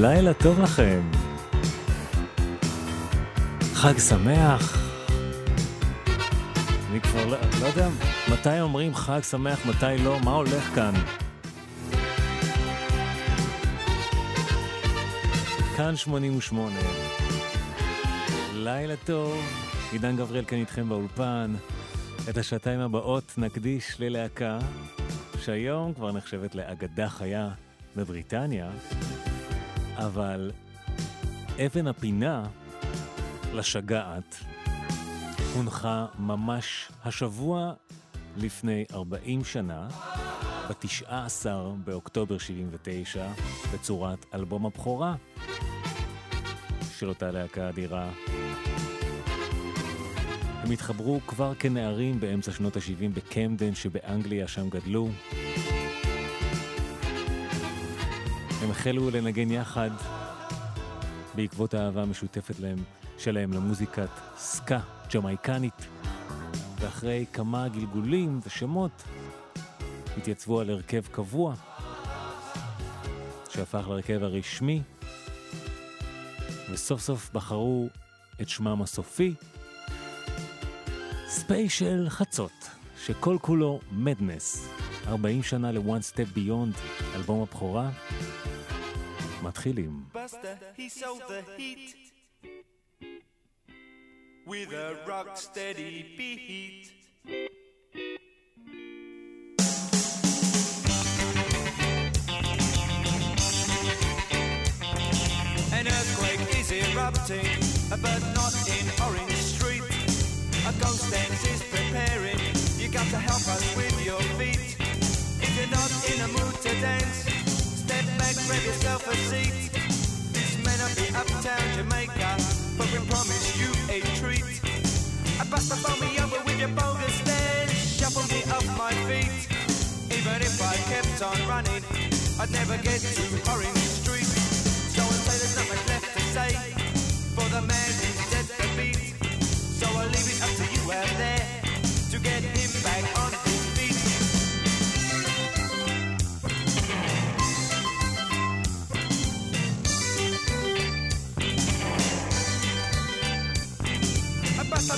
לילה טוב לכם. חג שמח. אני כבר לא, לא יודע מתי אומרים חג שמח, מתי לא, מה הולך כאן? כאן 88. לילה טוב, עידן גבריאל כאן איתכם באולפן. את השעתיים הבאות נקדיש ללהקה שהיום כבר נחשבת לאגדה חיה בבריטניה, אבל אבן הפינה לשגעת הונחה ממש השבוע לפני 40 שנה, ב-19 באוקטובר 79, בצורת אלבום הבכורה של אותה להקה אדירה. הם התחברו כבר כנערים באמצע שנות ה-70 בקמדן שבאנגליה, שם גדלו. הם החלו לנגן יחד בעקבות האהבה המשותפת להם, שלהם למוזיקת סקה ג'מייקנית, ואחרי כמה גלגולים ושמות התייצבו על הרכב קבוע, שהפך להרכב הרשמי, וסוף סוף בחרו את שמם הסופי, ספיישל חצות, שכל כולו מדנס, 40 שנה ל-One Step Beyond, אלבום הבכורה, מתחילים. with a rock steady beat. An earthquake is erupting, but not in Orange Street. A ghost dance is preparing, you got to help us with your feet. If you're not in a mood to dance, step back, grab yourself a seat. This may not be uptown Jamaica, but we promise you a treat. I bust the me over with your bogus dance, shuffle me off my feet. Even if I kept on running, I'd never get to Orange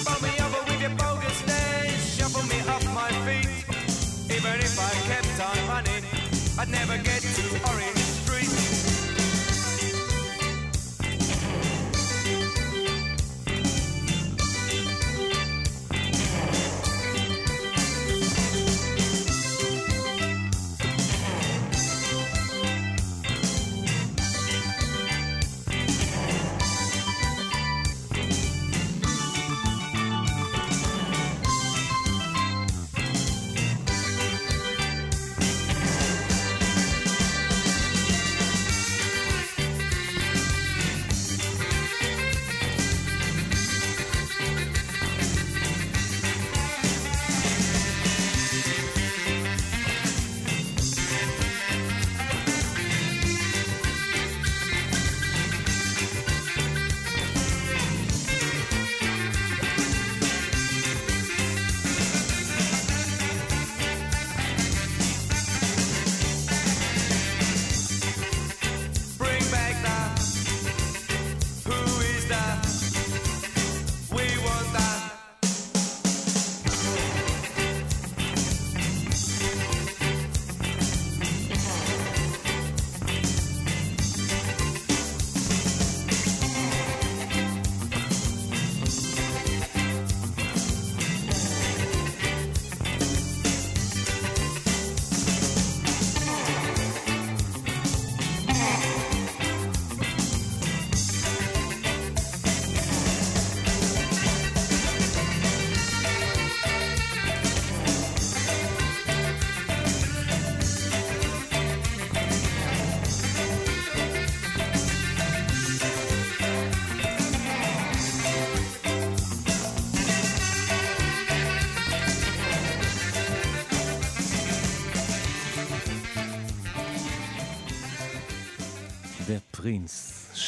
Phone me over with your shuffle me off my feet. Even if I kept on running, I'd never get to Orange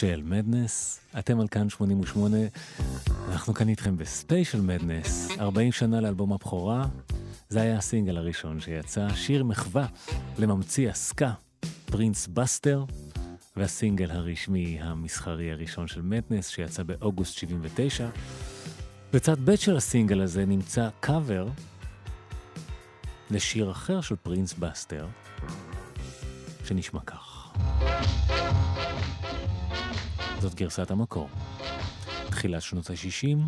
של מדנס, אתם על כאן 88, אנחנו כאן איתכם בספיישל מדנס, 40 שנה לאלבום הבכורה, זה היה הסינגל הראשון שיצא, שיר מחווה לממציא הסקה, פרינס בסטר, והסינגל הרשמי המסחרי הראשון של מדנס שיצא באוגוסט 79. בצד ב' של הסינגל הזה נמצא קאבר לשיר אחר של פרינס בסטר, שנשמע כך. זאת גרסת המקור. תחילת שנות ה-60,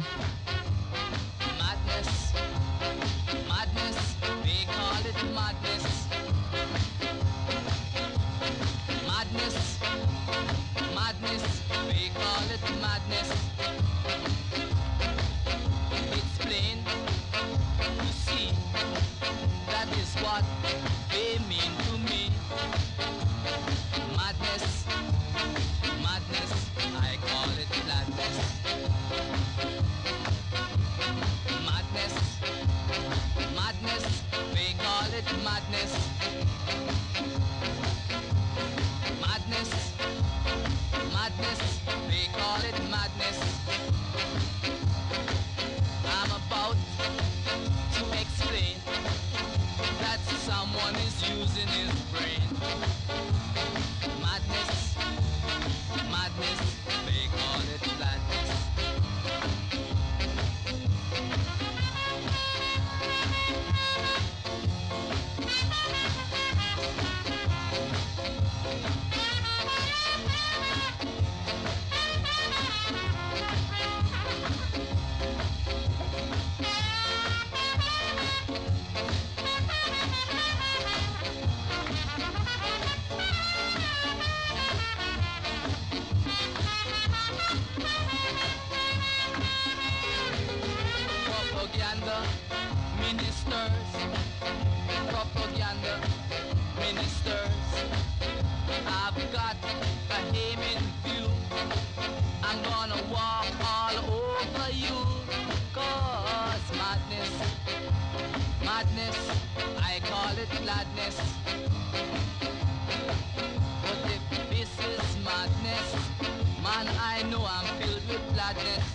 ministers, propaganda ministers. I've got a aim in view. I'm gonna walk all over you. Cause madness, madness, I call it gladness. But if this is madness, man, I know I'm filled with gladness.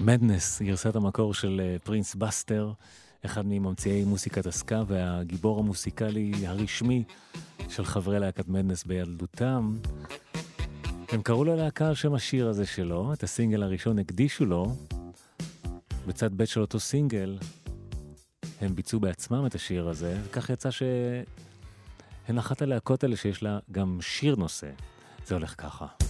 מדנס, גרסת המקור של אה, פרינס בסטר, אחד מממציאי מוסיקת הסקה והגיבור המוסיקלי הרשמי של חברי להקת מדנס בילדותם. הם קראו לו להקה על שם השיר הזה שלו, את הסינגל הראשון הקדישו לו. בצד ב' של אותו סינגל, הם ביצעו בעצמם את השיר הזה, וכך יצא שהן אחת הלהקות האלה שיש לה גם שיר נושא. זה הולך ככה.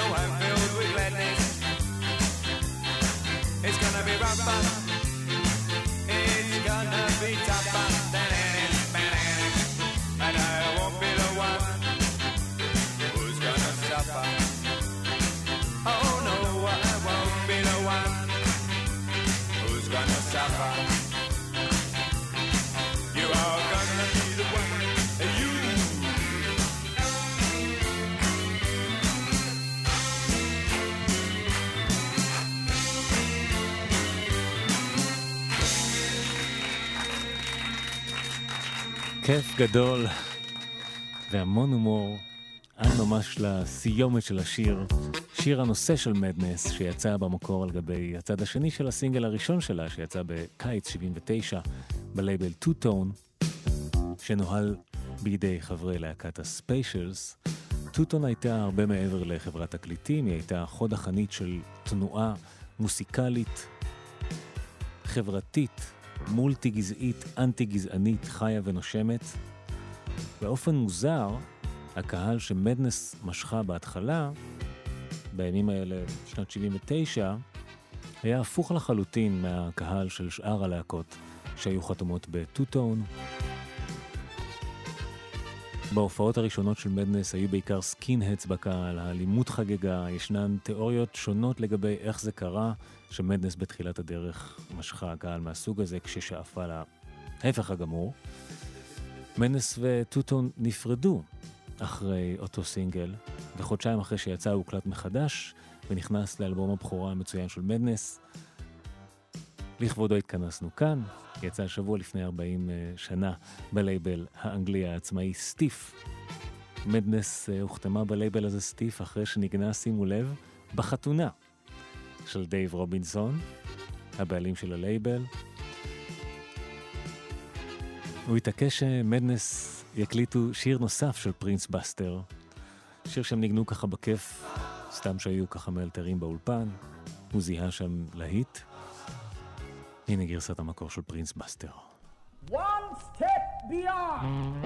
I'm filled with gladness. It's gonna be rough, but It's gonna be tougher כיף גדול והמון הומור עד ממש לסיומת של השיר, שיר הנושא של מדנס שיצא במקור על גבי הצד השני של הסינגל הראשון שלה שיצא בקיץ 79 בלייבל טו טון שנוהל בידי חברי להקת הספיישלס. טוטון הייתה הרבה מעבר לחברת תקליטים, היא הייתה חוד החנית של תנועה מוסיקלית, חברתית, מולטי גזעית, אנטי גזענית, חיה ונושמת. באופן מוזר, הקהל שמדנס משכה בהתחלה, בימים האלה, שנת 79, היה הפוך לחלוטין מהקהל של שאר הלהקות שהיו חתומות בטו-טון. בהופעות הראשונות של מדנס היו בעיקר skinheads בקהל, האלימות חגגה, ישנן תיאוריות שונות לגבי איך זה קרה, שמדנס בתחילת הדרך משכה קהל מהסוג הזה כששאפה להפך הגמור. מדנס וטוטון נפרדו אחרי אותו סינגל, וחודשיים אחרי שיצא הוא הוקלט מחדש, ונכנס לאלבום הבכורה המצוין של מדנס. לכבודו התכנסנו כאן, יצא שבוע לפני 40 שנה בלייבל האנגלי העצמאי סטיף. מדנס הוחתמה בלייבל הזה סטיף אחרי שנגנה, שימו לב, בחתונה של דייב רובינסון, הבעלים של הלייבל. הוא התעקש שמדנס יקליטו שיר נוסף של פרינס בסטר, שיר שהם ניגנו ככה בכיף, סתם שהיו ככה מאלתרים באולפן, הוא זיהה שם להיט. הנה גרסת המקור של פרינס בסטר. One step beyond.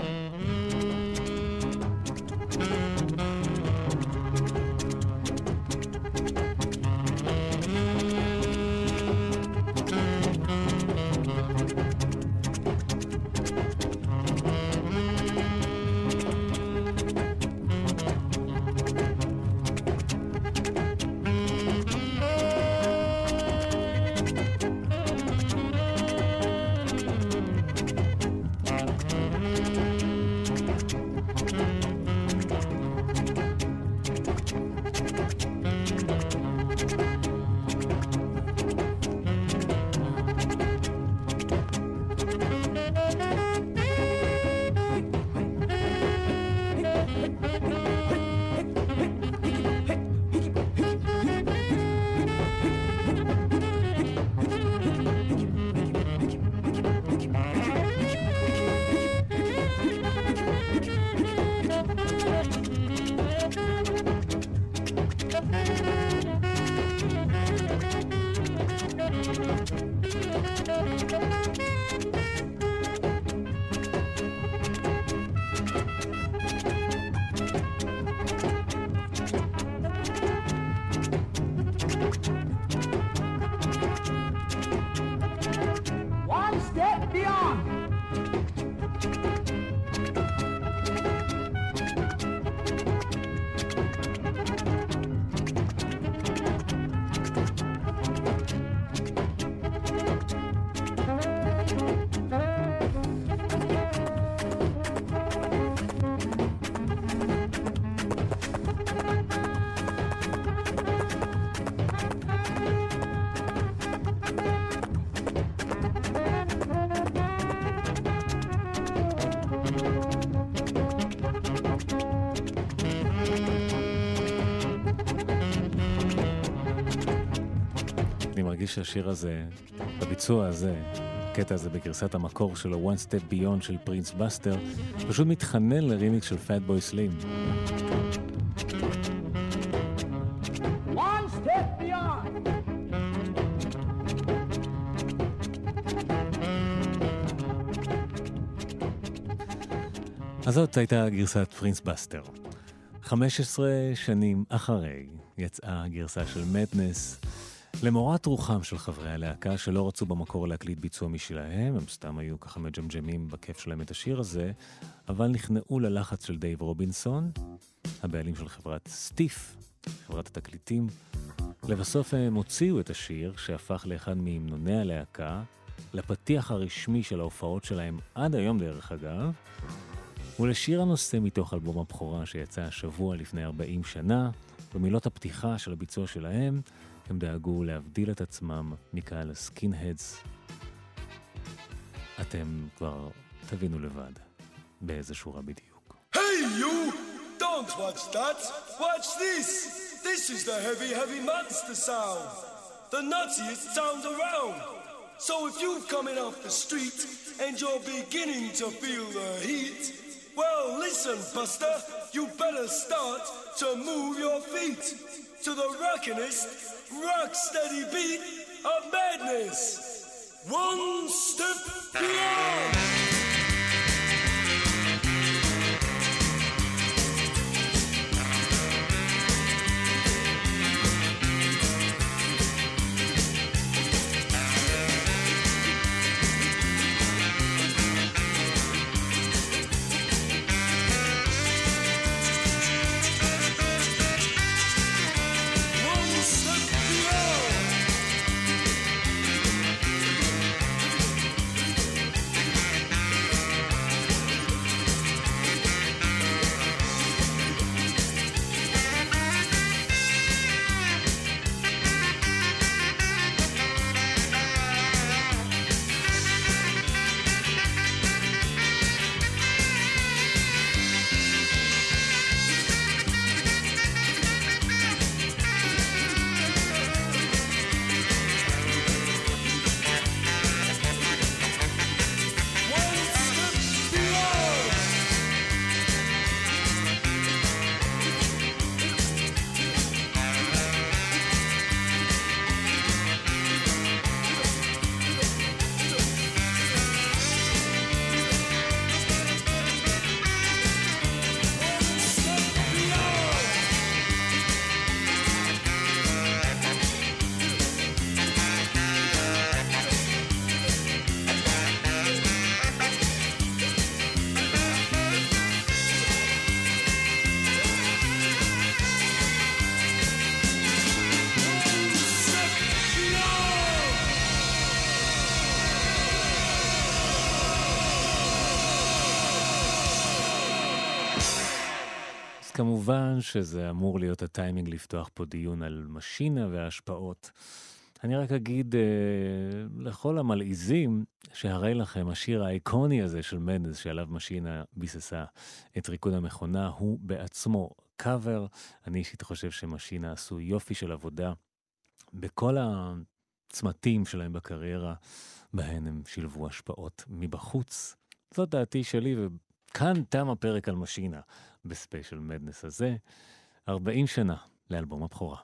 אני מרגיש שהשיר הזה, בביצוע הזה, הקטע הזה בגרסת המקור שלו, One Step Beyond של פרינס בסטר, פשוט מתחנן לרימיקס של פאט בוי סלים. אז זאת הייתה גרסת פרינס בסטר. 15 שנים אחרי, יצאה הגרסה של מדנס. למורת רוחם של חברי הלהקה שלא רצו במקור להקליט ביצוע משלהם, הם סתם היו ככה מג'מג'מים בכיף שלהם את השיר הזה, אבל נכנעו ללחץ של דייב רובינסון, הבעלים של חברת Stiff, חברת התקליטים. לבסוף הם הוציאו את השיר, שהפך לאחד מהמנוני הלהקה, לפתיח הרשמי של ההופעות שלהם עד היום דרך אגב, ולשיר הנושא מתוך אלבום הבכורה שיצא השבוע לפני 40 שנה, במילות הפתיחה של הביצוע שלהם, הם דאגו להבדיל את עצמם מקהל הסקין-הדס. אתם כבר תבינו לבד באיזה שורה בדיוק. Hey you! Don't watch that! Watch this! This is the heavy, heavy monster sound! The nuttiest sound around! So if you've coming off the street and you're beginning to feel the heat, well listen, Buster, you better start to move your feet to the rockinest, rock steady beat of madness! One step beyond! כמובן שזה אמור להיות הטיימינג לפתוח פה דיון על משינה וההשפעות. אני רק אגיד אה, לכל המלעיזים, שהרי לכם השיר האיקוני הזה של מדנס, שעליו משינה ביססה את ריקוד המכונה, הוא בעצמו קאבר. אני אישית חושב שמשינה עשו יופי של עבודה בכל הצמתים שלהם בקריירה, בהן הם שילבו השפעות מבחוץ. זאת דעתי שלי, וכאן תם הפרק על משינה בספיישל מדנס הזה. 40 שנה לאלבום הבכורה.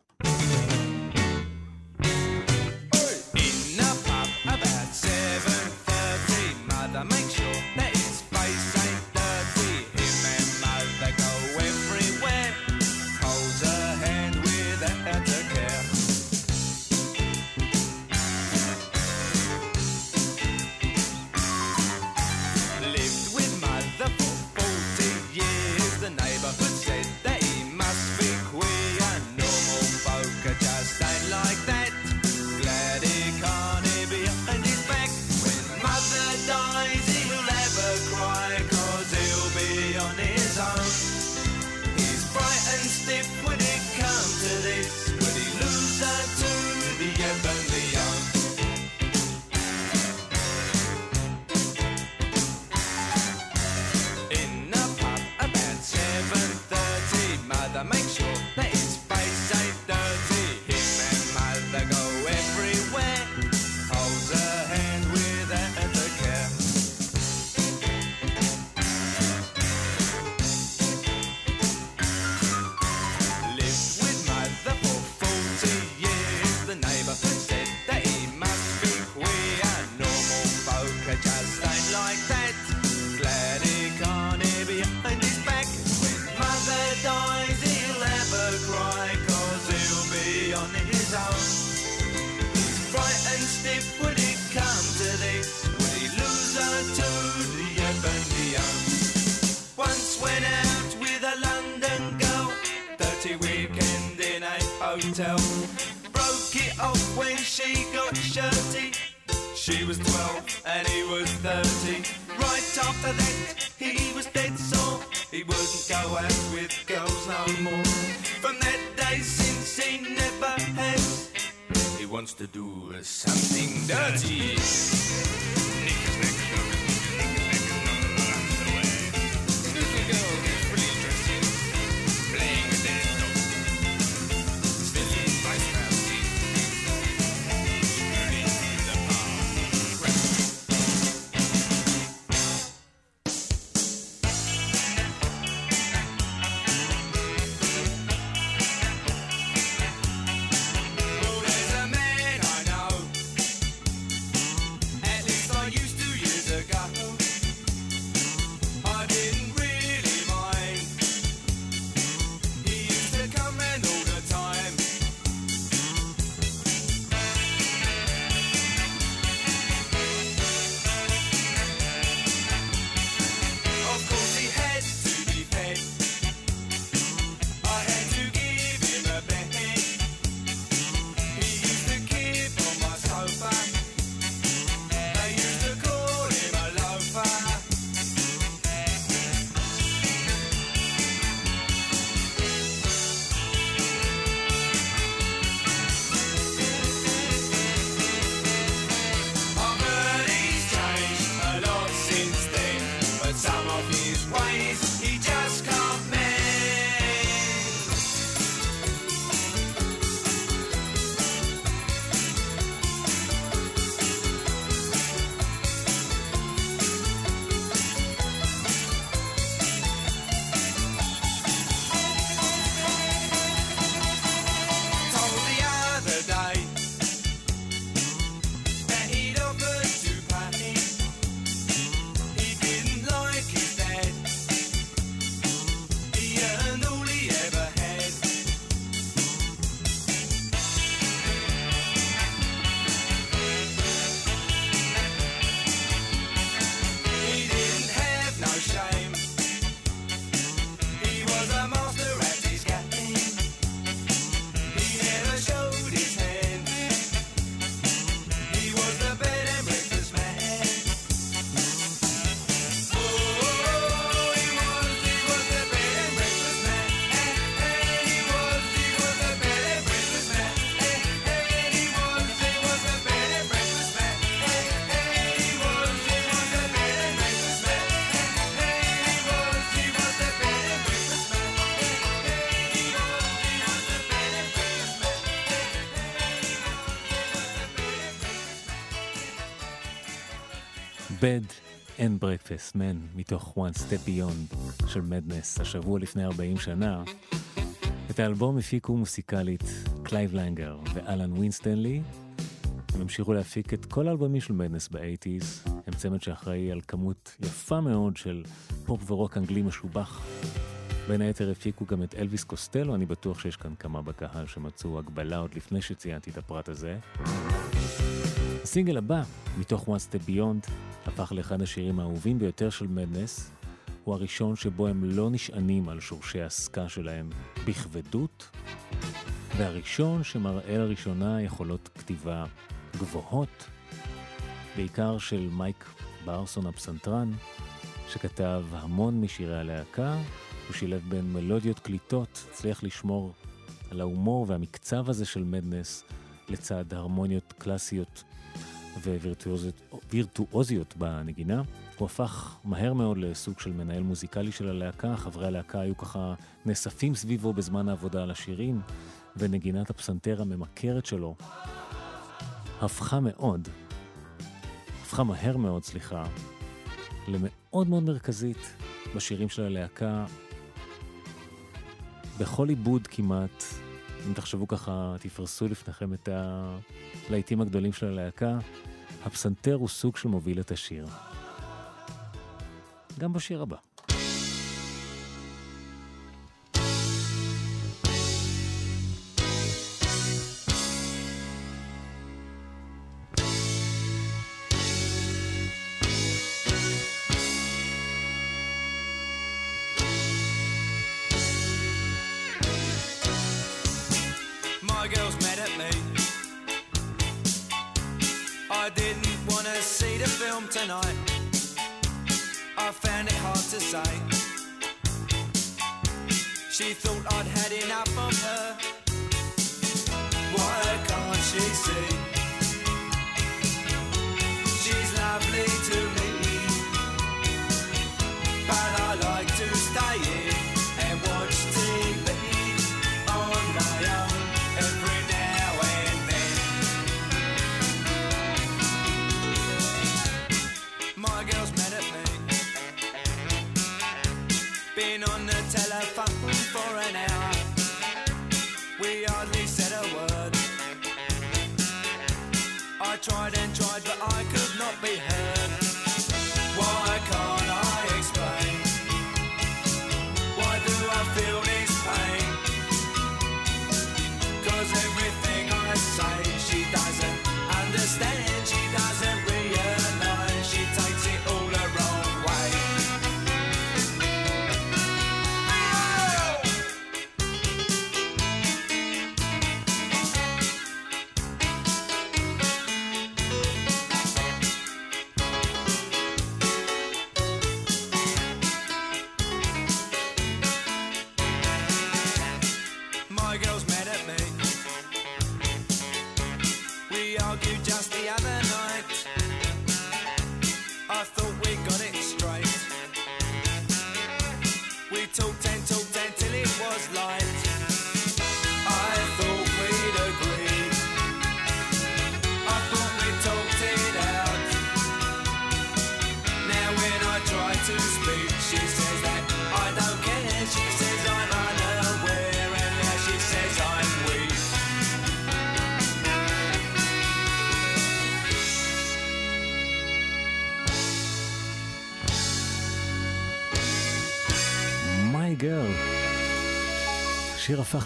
She was 12 and he was 30. Right after that, he was dead sore. He wouldn't go out with girls no more. From that day since he never has. He wants to do something dirty. Bed and Breakfast Man, מתוך One Step Beyond של מדנס, השבוע לפני 40 שנה. את האלבום הפיקו מוסיקלית קלייב לנגר ואלן ווינסטנלי. הם המשיכו להפיק את כל האלבומים של מדנס ב-80's. הם צמד שאחראי על כמות יפה מאוד של פופ ורוק אנגלי משובח. בין היתר הפיקו גם את אלוויס קוסטלו, אני בטוח שיש כאן כמה בקהל שמצאו הקבלה עוד לפני שציינתי את הפרט הזה. הסינגל הבא, מתוך One Step Beyond, הפך לאחד השירים האהובים ביותר של מדנס. הוא הראשון שבו הם לא נשענים על שורשי הסקה שלהם בכבדות, והראשון שמראה לראשונה יכולות כתיבה גבוהות, בעיקר של מייק ברסון הפסנתרן, שכתב המון משירי הלהקה, הוא שילב בין מלודיות קליטות, הצליח לשמור על ההומור והמקצב הזה של מדנס לצד הרמוניות קלאסיות ווירטואוזיות בנגינה. הוא הפך מהר מאוד לסוג של מנהל מוזיקלי של הלהקה, חברי הלהקה היו ככה נאספים סביבו בזמן העבודה על השירים, ונגינת הפסנתר הממכרת שלו הפכה מאוד, הפכה מהר מאוד, סליחה, למאוד מאוד מרכזית בשירים של הלהקה. בכל עיבוד כמעט, אם תחשבו ככה, תפרסו לפניכם את הלהיטים הגדולים של הלהקה, הפסנתר הוא סוג שמוביל את השיר. גם בשיר הבא. tonight.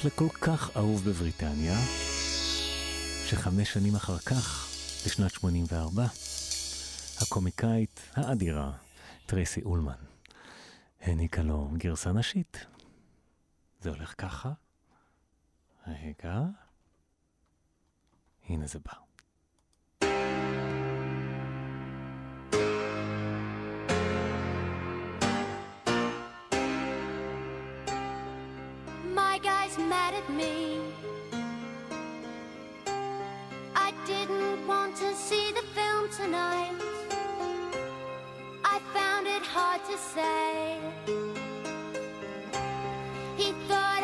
הפך לכל כך אהוב בבריטניה, שחמש שנים אחר כך, בשנת 84, הקומיקאית האדירה טרייסי אולמן העניקה לו גרסה נשית. זה הולך ככה. רגע. הנה זה בא. gets mad at me. I didn't want to see the film tonight. I found it hard to say. He thought.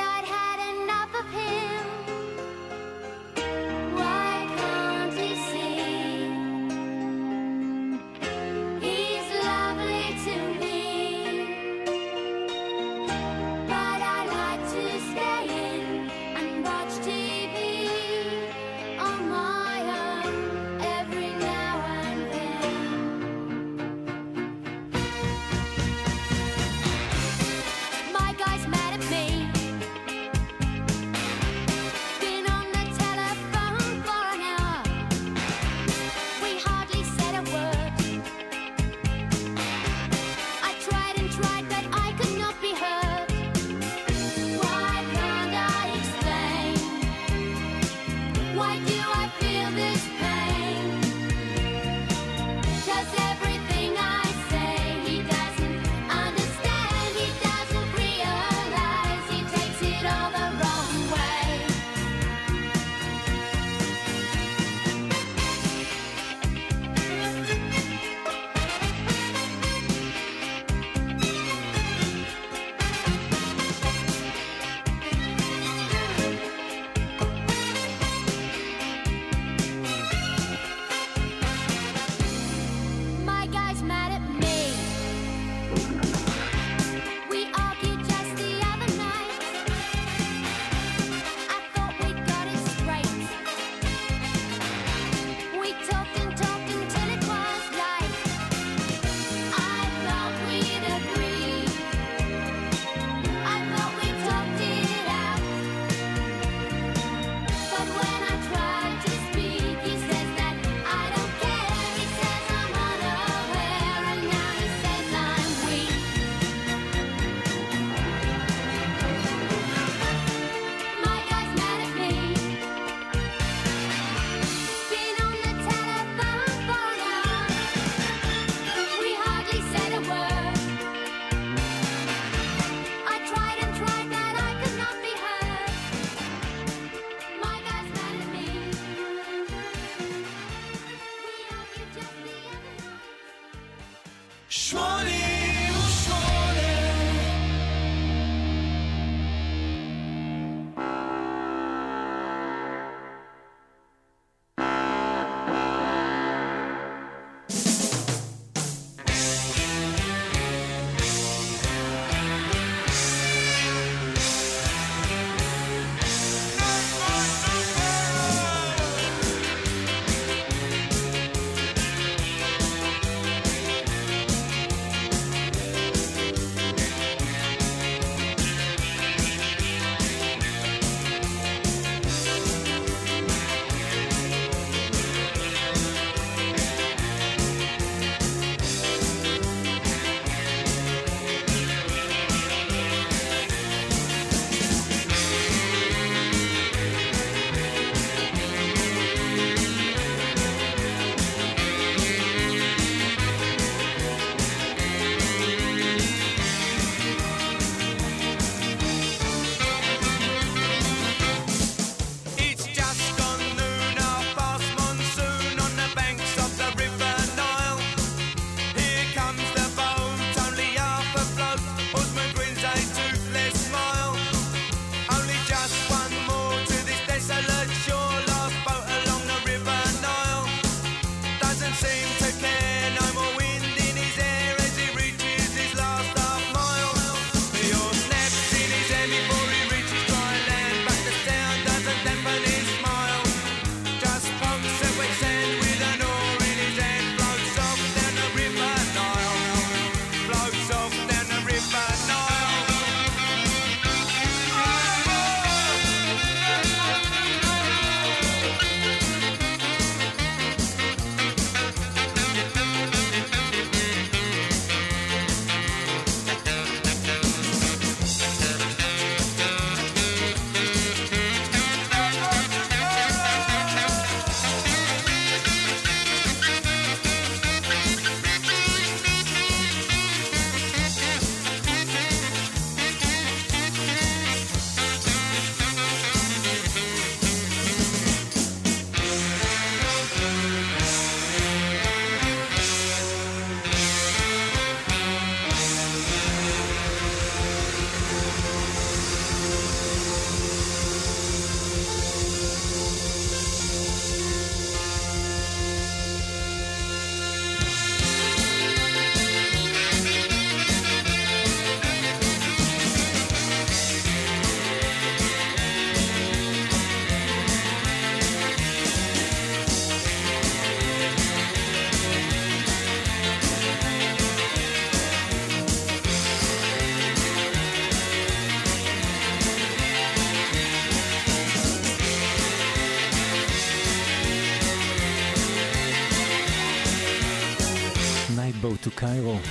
Cairo,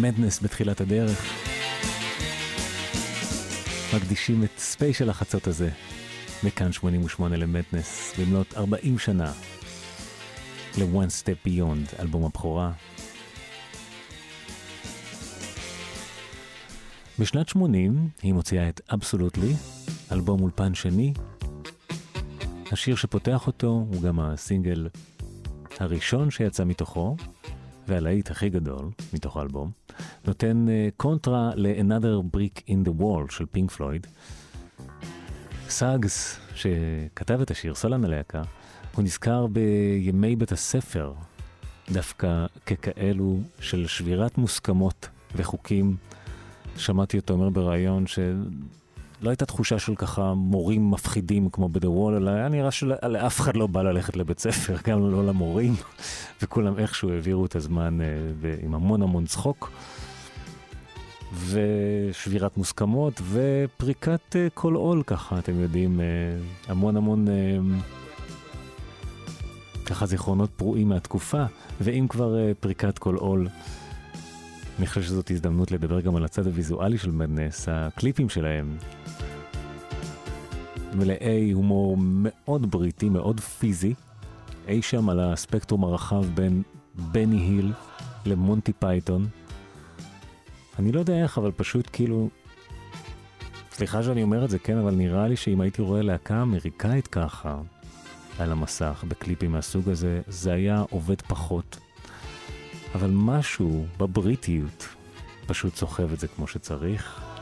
מדנס בתחילת הדרך. מקדישים את ספיישל החצות הזה, מכאן 88 למדנס, במלאת 40 שנה, ל-One Step Beyond, אלבום הבכורה. בשנת 80 היא מוציאה את Absolutely, אלבום אולפן שני. השיר שפותח אותו הוא גם הסינגל הראשון שיצא מתוכו, והלהיט הכי גדול מתוך האלבום, נותן אה, קונטרה ל-Another Brick in the Wall של פינק פלויד. סאגס, שכתב את השיר, סולן הלהקה, הוא נזכר בימי בית הספר, דווקא ככאלו של שבירת מוסכמות וחוקים. שמעתי אותו אומר בריאיון שלא הייתה תחושה של ככה מורים מפחידים כמו ב-The Wall, אלא היה נראה שלאף אחד לא בא ללכת לבית ספר, גם לא למורים, וכולם איכשהו העבירו את הזמן uh, עם המון המון צחוק. ושבירת מוסכמות ופריקת uh, כל עול ככה, אתם יודעים, uh, המון המון uh, ככה זיכרונות פרועים מהתקופה, ואם כבר uh, פריקת כל עול, אני חושב שזאת הזדמנות לדבר גם על הצד הוויזואלי של מדנס, הקליפים שלהם. מלאי הומור מאוד בריטי, מאוד פיזי, אי שם על הספקטרום הרחב בין בני היל למונטי פייתון. אני לא יודע איך, אבל פשוט כאילו... סליחה שאני אומר את זה, כן, אבל נראה לי שאם הייתי רואה להקה אמריקאית ככה על המסך בקליפים מהסוג הזה, זה היה עובד פחות. אבל משהו בבריטיות פשוט סוחב את זה כמו שצריך.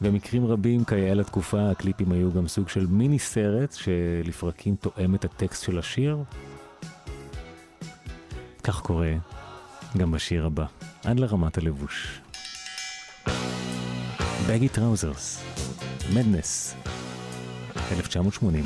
במקרים רבים כיאה לתקופה הקליפים היו גם סוג של מיני סרט שלפרקים תואם את הטקסט של השיר. כך קורה גם בשיר הבא, עד לרמת הלבוש. Baggy Trousers, מדנס, 1980.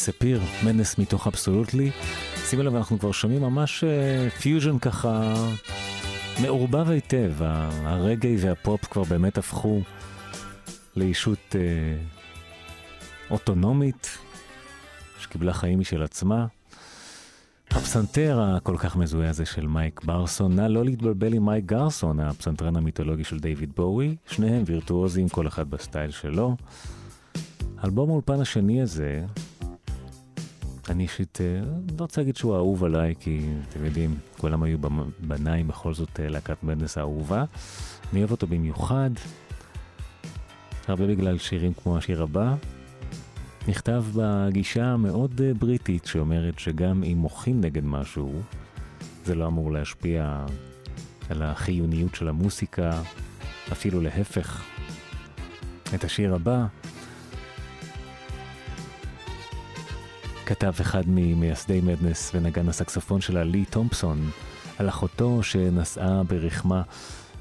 Disappear, מדנס מתוך Absolutely. שימי לב, אנחנו כבר שומעים ממש פיוז'ן ככה מעורבב היטב. הרגאיי והפופ כבר באמת הפכו לישות אה, אוטונומית, שקיבלה חיים משל עצמה. הפסנתר הכל כך מזוהה הזה של מייק ברסון, נא לא להתבלבל עם מייק גרסון, הפסנתרן המיתולוגי של דיוויד בואי, שניהם וירטואוזים, כל אחד בסטייל שלו. אלבום האולפן השני הזה, אני אישית לא רוצה להגיד שהוא אהוב עליי, כי אתם יודעים, כולם היו במ- בניי בכל זאת אה, להקת מדנס האהובה. אני אוהב אותו במיוחד, הרבה בגלל שירים כמו השיר הבא. נכתב בגישה המאוד אה, בריטית שאומרת שגם אם מוחים נגד משהו, זה לא אמור להשפיע על החיוניות של המוסיקה, אפילו להפך. את השיר הבא כתב אחד ממייסדי מדנס ונגן הסקסופון שלה, לי תומפסון, על אחותו שנשאה ברחמה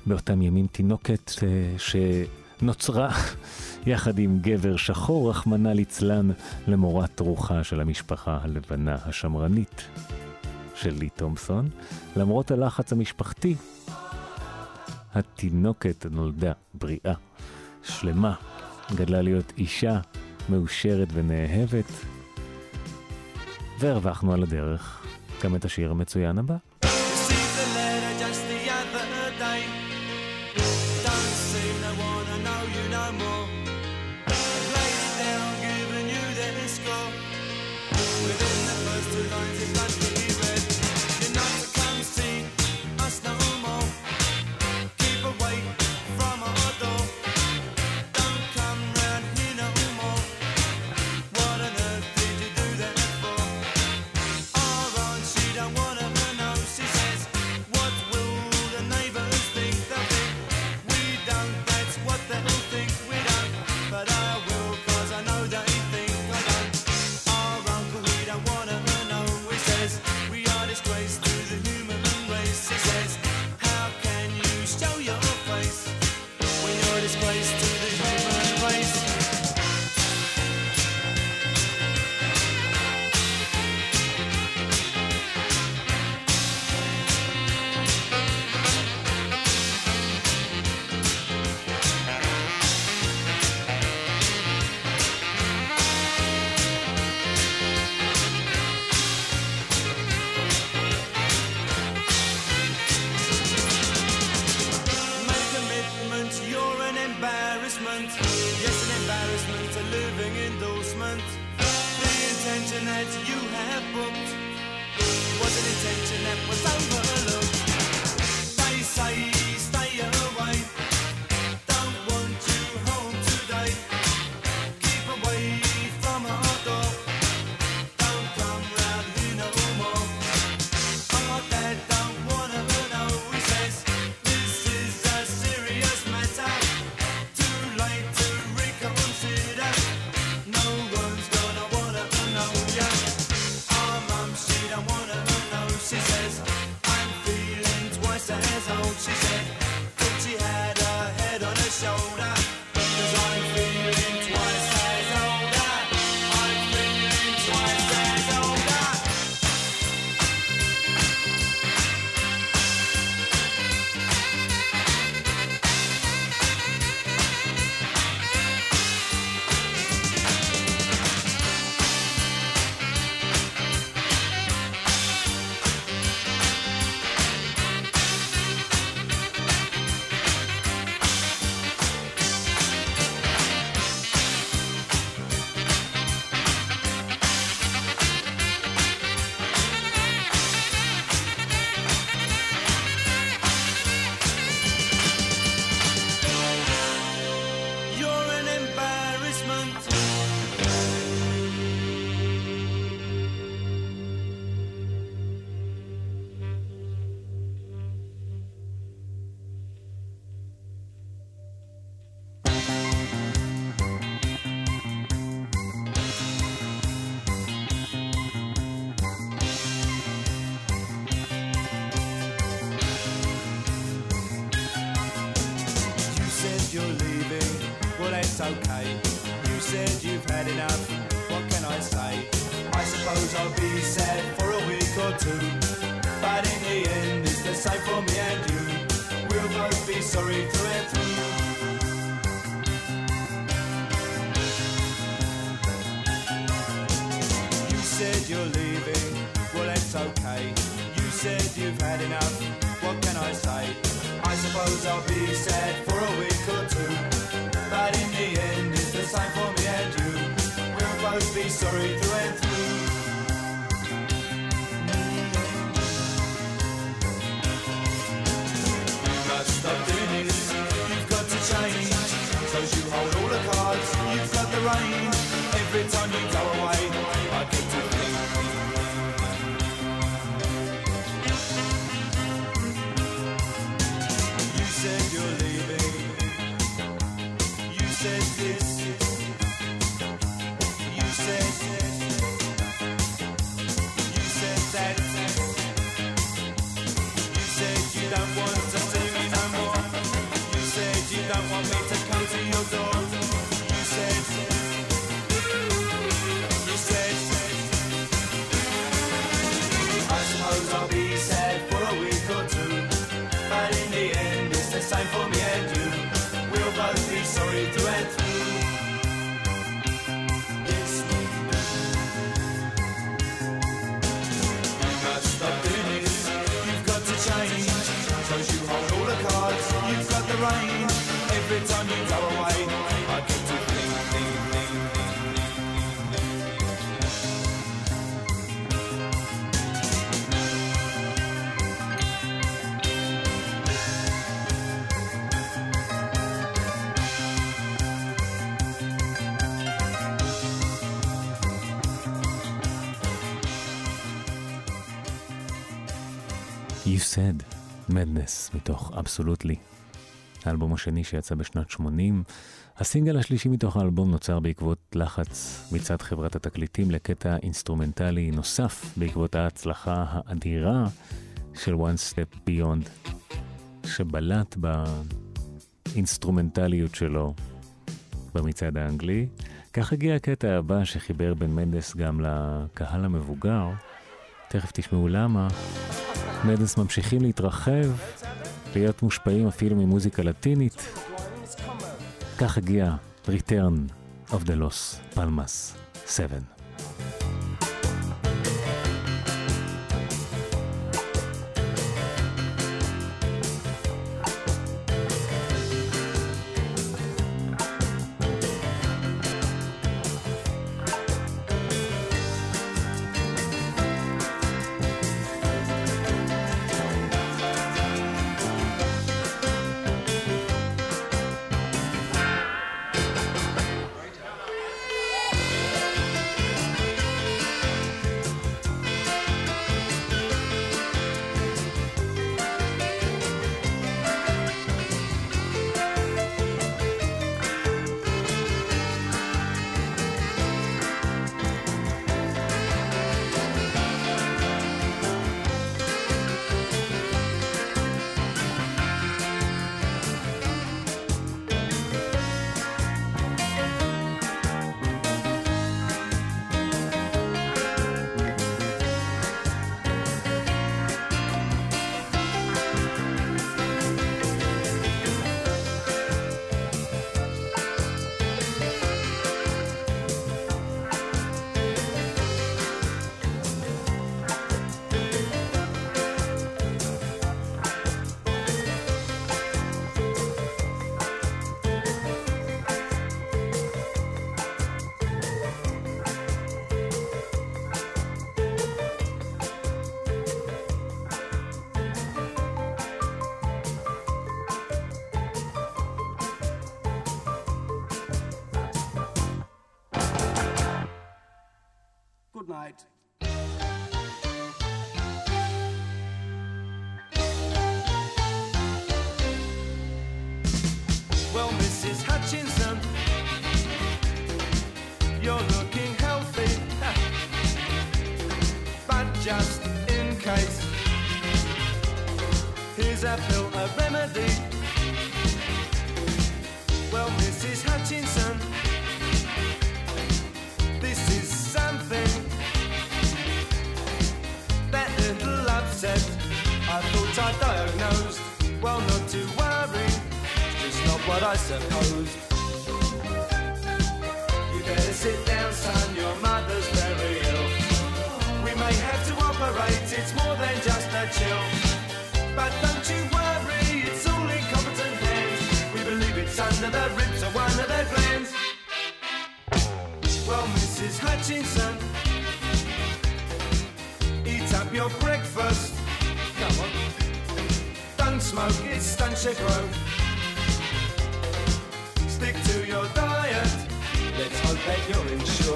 באותם ימים תינוקת אה, שנוצרה יחד עם גבר שחור, רחמנא ליצלן, למורת רוחה של המשפחה הלבנה השמרנית של לי תומפסון. למרות הלחץ המשפחתי, התינוקת נולדה בריאה, שלמה, גדלה להיות אישה מאושרת ונאהבת, והרווחנו על הדרך גם את השיר המצוין הבא. Cause you hold all the cards, you've got the reins. Every time you go away מדנס מתוך Absolutely, האלבום השני שיצא בשנת 80. הסינגל השלישי מתוך האלבום נוצר בעקבות לחץ מצד חברת התקליטים לקטע אינסטרומנטלי נוסף בעקבות ההצלחה האדירה של One Step Beyond, שבלט באינסטרומנטליות שלו במצעד האנגלי. כך הגיע הקטע הבא שחיבר בין מדנס גם לקהל המבוגר. תכף תשמעו למה. מדס ממשיכים להתרחב, להיות מושפעים אפילו ממוזיקה לטינית. כך הגיע Return of the Lost Palmas 7. Well, Mrs. Hutchins. I supposed. You better sit down, son, your mother's very ill. We may have to operate, it's more than just a chill. But don't you worry, it's all in competent hands. We believe it's under the ribs or one of the glands. Well, Mrs. Hutchinson, eat up your breakfast. Come on. Don't smoke, it stunts your growth. pay your insurance.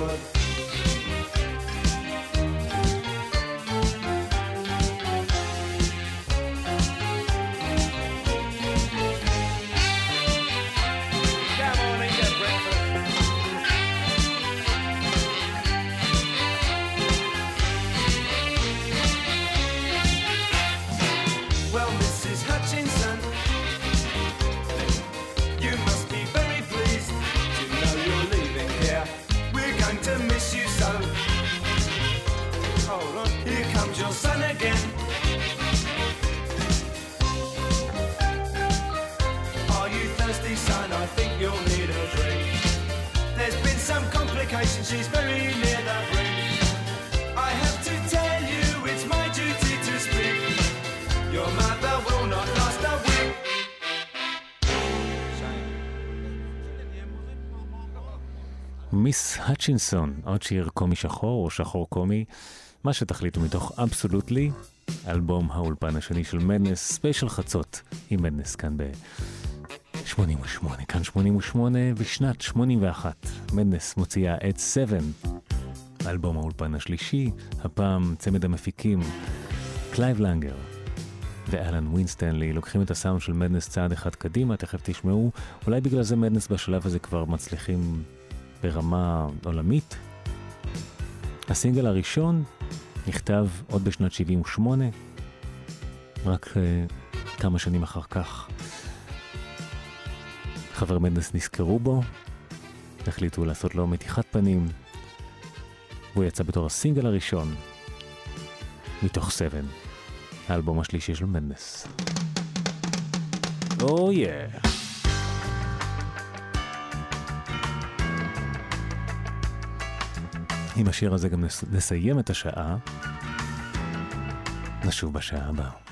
Mrs. Hutchinson, עוד שיר קומי שחור או שחור קומי, מה שתחליטו מתוך Absolutely, אלבום האולפן השני של מדנס, ספיישל חצות עם מדנס כאן ב-88, כאן 88 ושנת 81. מדנס מוציאה את 7, אלבום האולפן השלישי, הפעם צמד המפיקים, קלייב לנגר. ואלן ווינסטנלי לוקחים את הסאונד של מדנס צעד אחד קדימה, תכף תשמעו. אולי בגלל זה מדנס בשלב הזה כבר מצליחים ברמה עולמית. הסינגל הראשון נכתב עוד בשנת 78, רק uh, כמה שנים אחר כך. חבר מדנס נזכרו בו, החליטו לעשות לו מתיחת פנים, והוא יצא בתור הסינגל הראשון מתוך 7, האלבום השלישי של מדנס. או oh. Yeah. עם השיר הזה גם נס... נסיים את השעה. נשוב בשעה הבאה.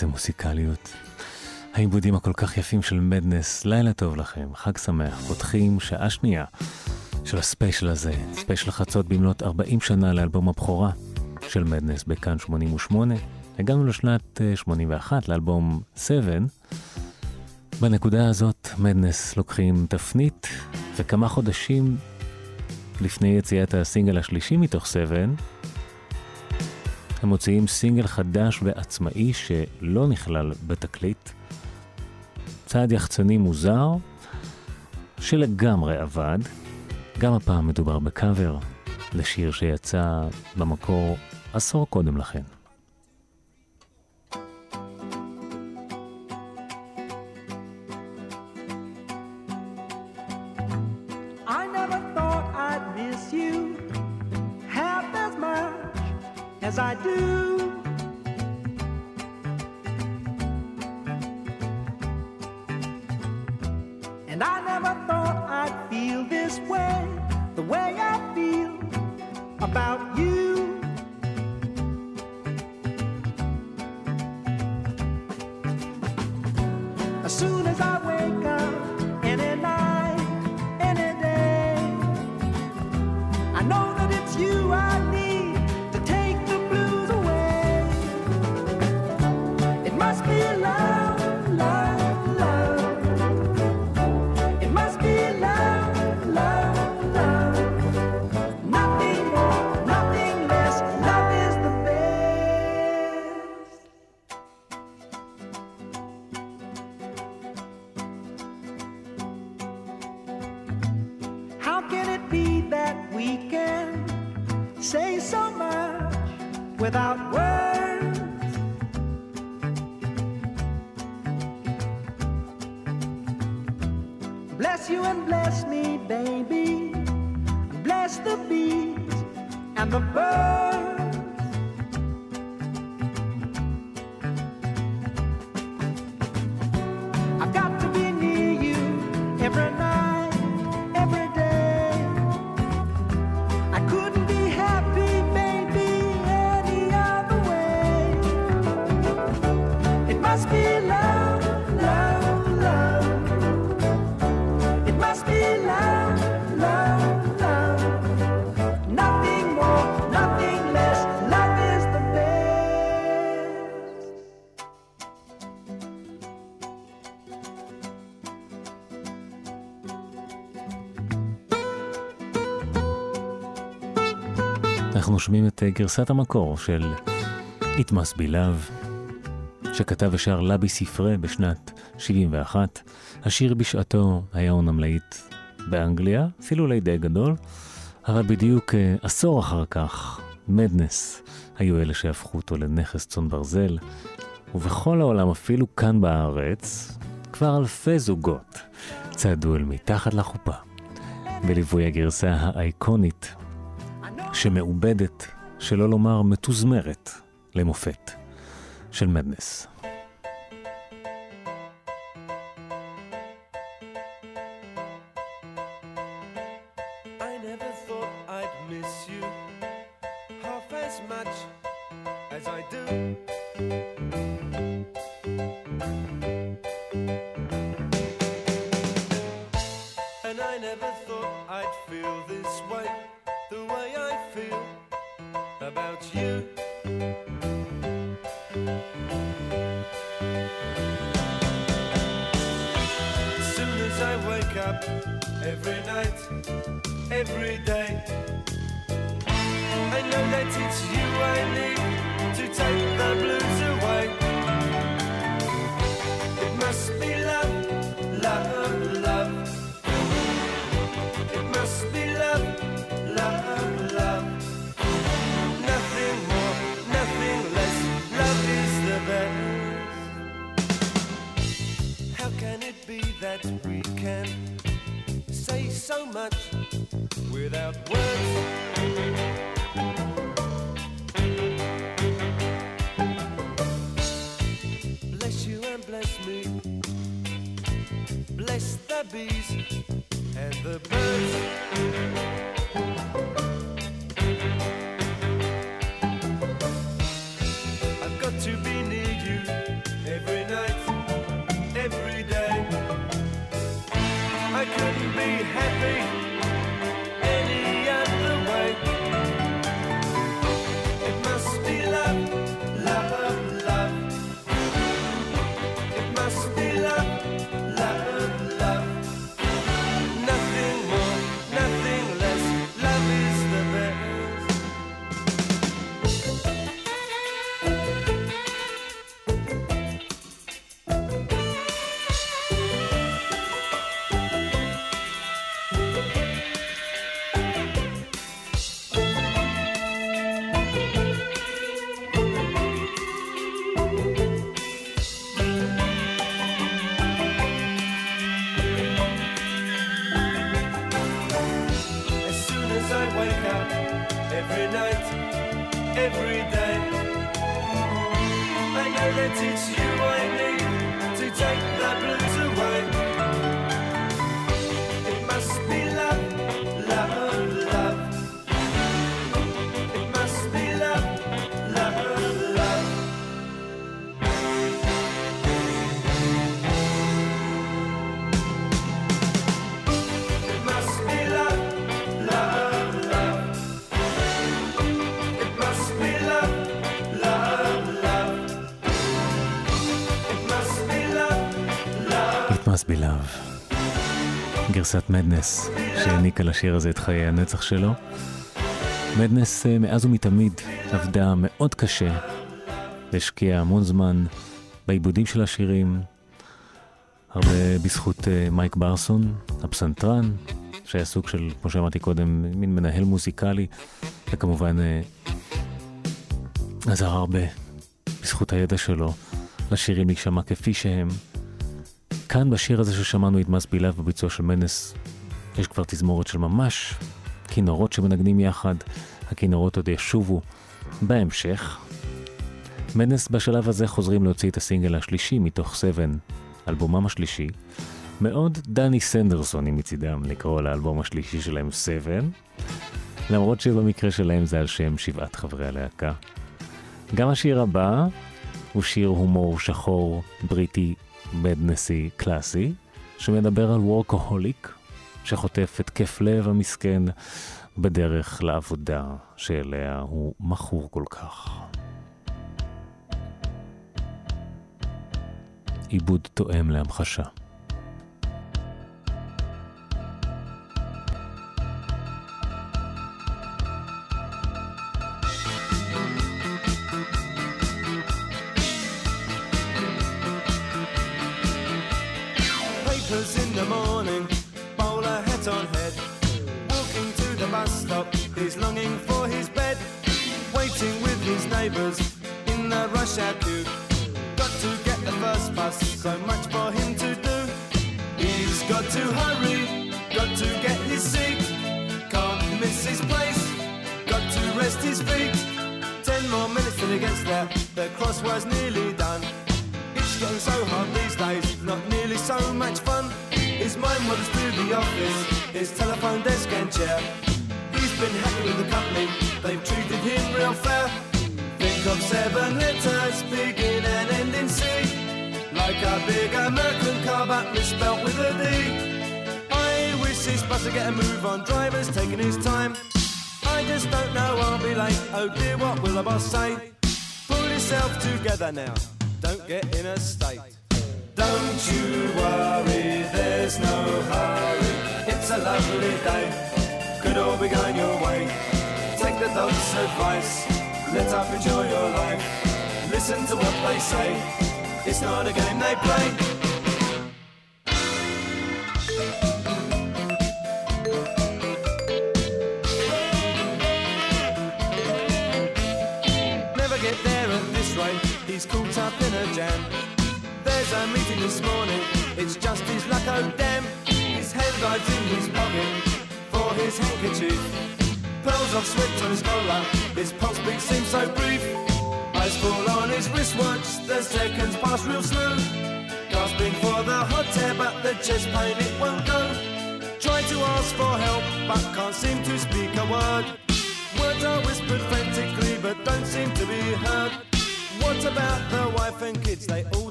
איזה מוסיקליות. העיבודים הכל כך יפים של מדנס, לילה טוב לכם, חג שמח, פותחים שעה שנייה של הספיישל הזה, ספיישל חצות במלאת 40 שנה לאלבום הבכורה של מדנס בכאן 88. הגענו לשנת אה, 81 לאלבום 7. בנקודה הזאת מדנס לוקחים תפנית, וכמה חודשים לפני יציאת הסינגל השלישי מתוך 7, הם מוציאים סינגל חדש ועצמאי שלא נכלל בתקליט. צעד יחצני מוזר, שלגמרי עבד. גם הפעם מדובר בקאבר לשיר שיצא במקור עשור קודם לכן. שומעים את אה, גרסת המקור של It Must Be Love, שכתב ושר לבי ספרי בשנת 71. השיר בשעתו היה עונה מלאית באנגליה, אפילו אולי די גדול, אבל בדיוק אה, עשור אחר כך, מדנס, היו אלה שהפכו אותו לנכס צאן ברזל, ובכל העולם, אפילו כאן בארץ, כבר אלפי זוגות צעדו אל מתחת לחופה. בליווי הגרסה האייקונית שמעובדת, שלא לומר מתוזמרת, למופת של מדנס. גרסת מדנס, שהעניקה לשיר הזה את חיי הנצח שלו. מדנס אה, מאז ומתמיד עבדה מאוד קשה, והשקיעה המון זמן בעיבודים של השירים, הרבה בזכות אה, מייק ברסון, הפסנתרן, שהיה סוג של, כמו שאמרתי קודם, מין מנהל מוזיקלי, וכמובן אה, עזר הרבה בזכות הידע שלו לשירים להישמע כפי שהם. כאן בשיר הזה ששמענו את מס בילה בביצוע של מנס, יש כבר תזמורת של ממש כינורות שמנגנים יחד, הכינורות עוד ישובו בהמשך. מנס בשלב הזה חוזרים להוציא את הסינגל השלישי מתוך 7, אלבומם השלישי. מאוד דני סנדרסוני מצידם לקרוא לאלבום השלישי שלהם 7, למרות שבמקרה שלהם זה על שם שבעת חברי הלהקה. גם השיר הבא הוא שיר הומור שחור בריטי מדנסי קלאסי, שמדבר על וורקהוליק, שחוטף התקף לב המסכן בדרך לעבודה שאליה הוא מכור כל כך. עיבוד תואם להמחשה.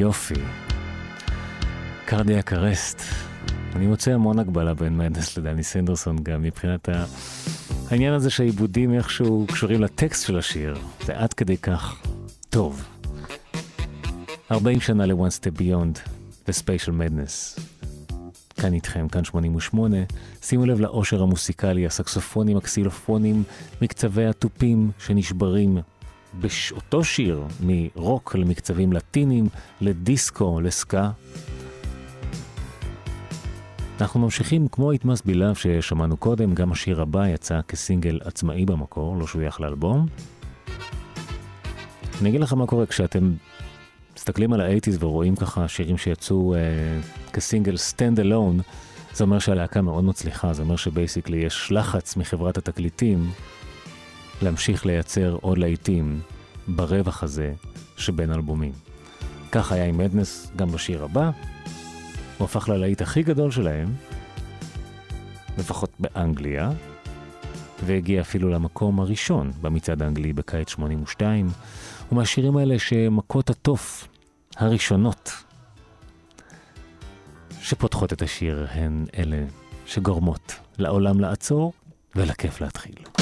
יופי. קרדיאק ארסט. אני מוצא המון הגבלה בין מדנס לדני סנדרסון גם מבחינת ה... העניין הזה שהעיבודים איכשהו קשורים לטקסט של השיר. זה עד כדי כך טוב. 40 שנה ל-One Step Beyond ו-Spatial Madness. כאן איתכם, כאן 88. שימו לב לעושר המוסיקלי, הסקסופונים, הקסילופונים, מקצבי התופים שנשברים באותו שיר, מרוק למקצבים לטינים, לדיסקו, לסקה. אנחנו ממשיכים כמו It Must Be Love ששמענו קודם, גם השיר הבא יצא כסינגל עצמאי במקור, לא שוייך לאלבום. אני אגיד לך מה קורה כשאתם מסתכלים על האייטיז ורואים ככה שירים שיצאו אה, כסינגל stand alone, זה אומר שהלהקה מאוד מצליחה, זה אומר ש basically יש לחץ מחברת התקליטים להמשיך לייצר עוד להיטים ברווח הזה שבין אלבומים. כך היה עם מדנס גם בשיר הבא, הוא הפך ללהיט הכי גדול שלהם, לפחות באנגליה, והגיע אפילו למקום הראשון במצעד האנגלי בקיץ 82, ומהשירים האלה שמכות התוף הראשונות שפותחות את השיר הן אלה שגורמות לעולם לעצור ולכיף להתחיל.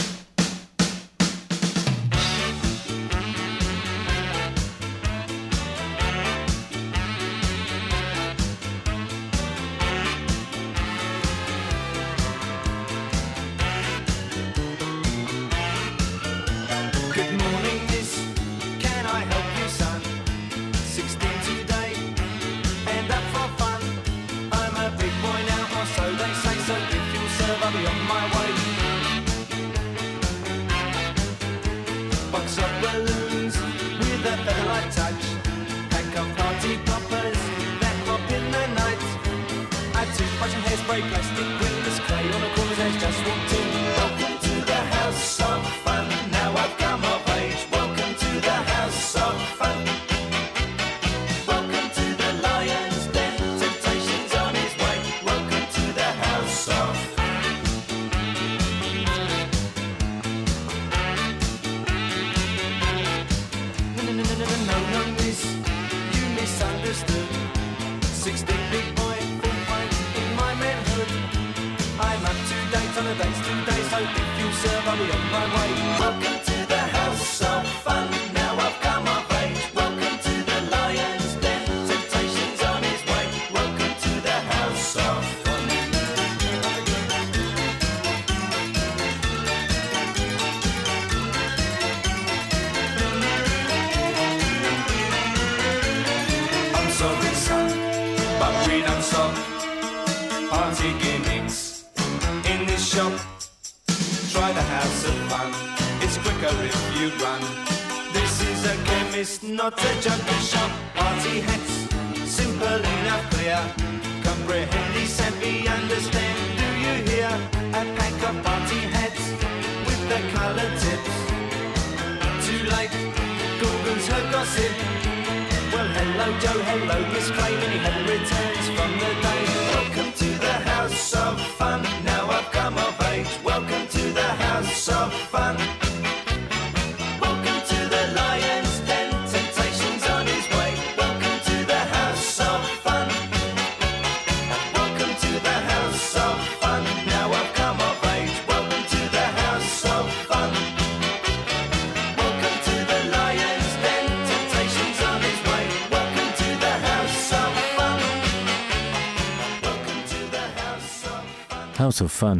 Fun,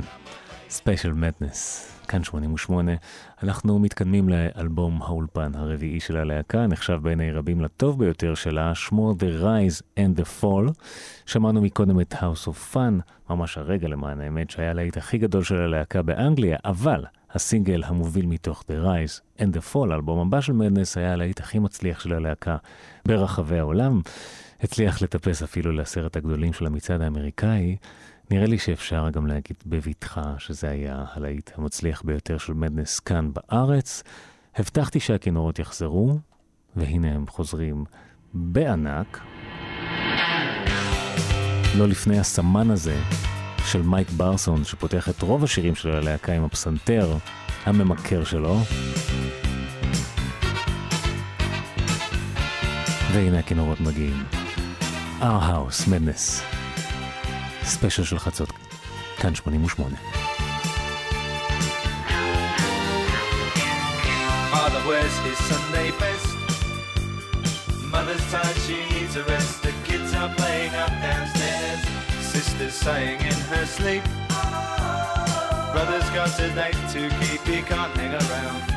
Special Madness, כאן 88. אנחנו מתקדמים לאלבום האולפן הרביעי של הלהקה, נחשב בעיני רבים לטוב ביותר שלה, שמו The Rise and the Fall. שמענו מקודם את House of Fun, ממש הרגע למען האמת, שהיה להיט הכי גדול של הלהקה באנגליה, אבל הסינגל המוביל מתוך The Rise and the Fall, האלבום הבא של מדנס, היה הלהיט הכי מצליח של הלהקה ברחבי העולם. הצליח לטפס אפילו לעשרת הגדולים של המצעד האמריקאי. נראה לי שאפשר גם להגיד בבטחה שזה היה הלהיט המצליח ביותר של מדנס כאן בארץ. הבטחתי שהכינורות יחזרו, והנה הם חוזרים בענק. לא לפני הסמן הזה של מייק ברסון, שפותח את רוב השירים של הלהקה עם הפסנתר הממכר שלו. והנה הכינורות מגיעים. Our House, Madness. ספיישל של חצות, כאן 88. Father wears his Sunday best. Mother's tired, she needs a rest. The kids are playing up downstairs. Sister's sighing in her sleep. Brother's got a date to keep, he can't hang around.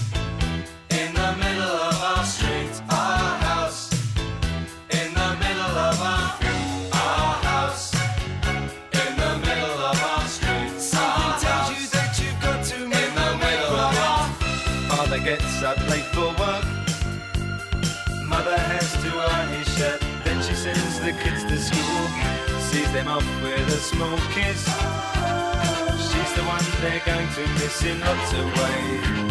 them up with a small kiss. She's the one they're going to miss in lots of ways.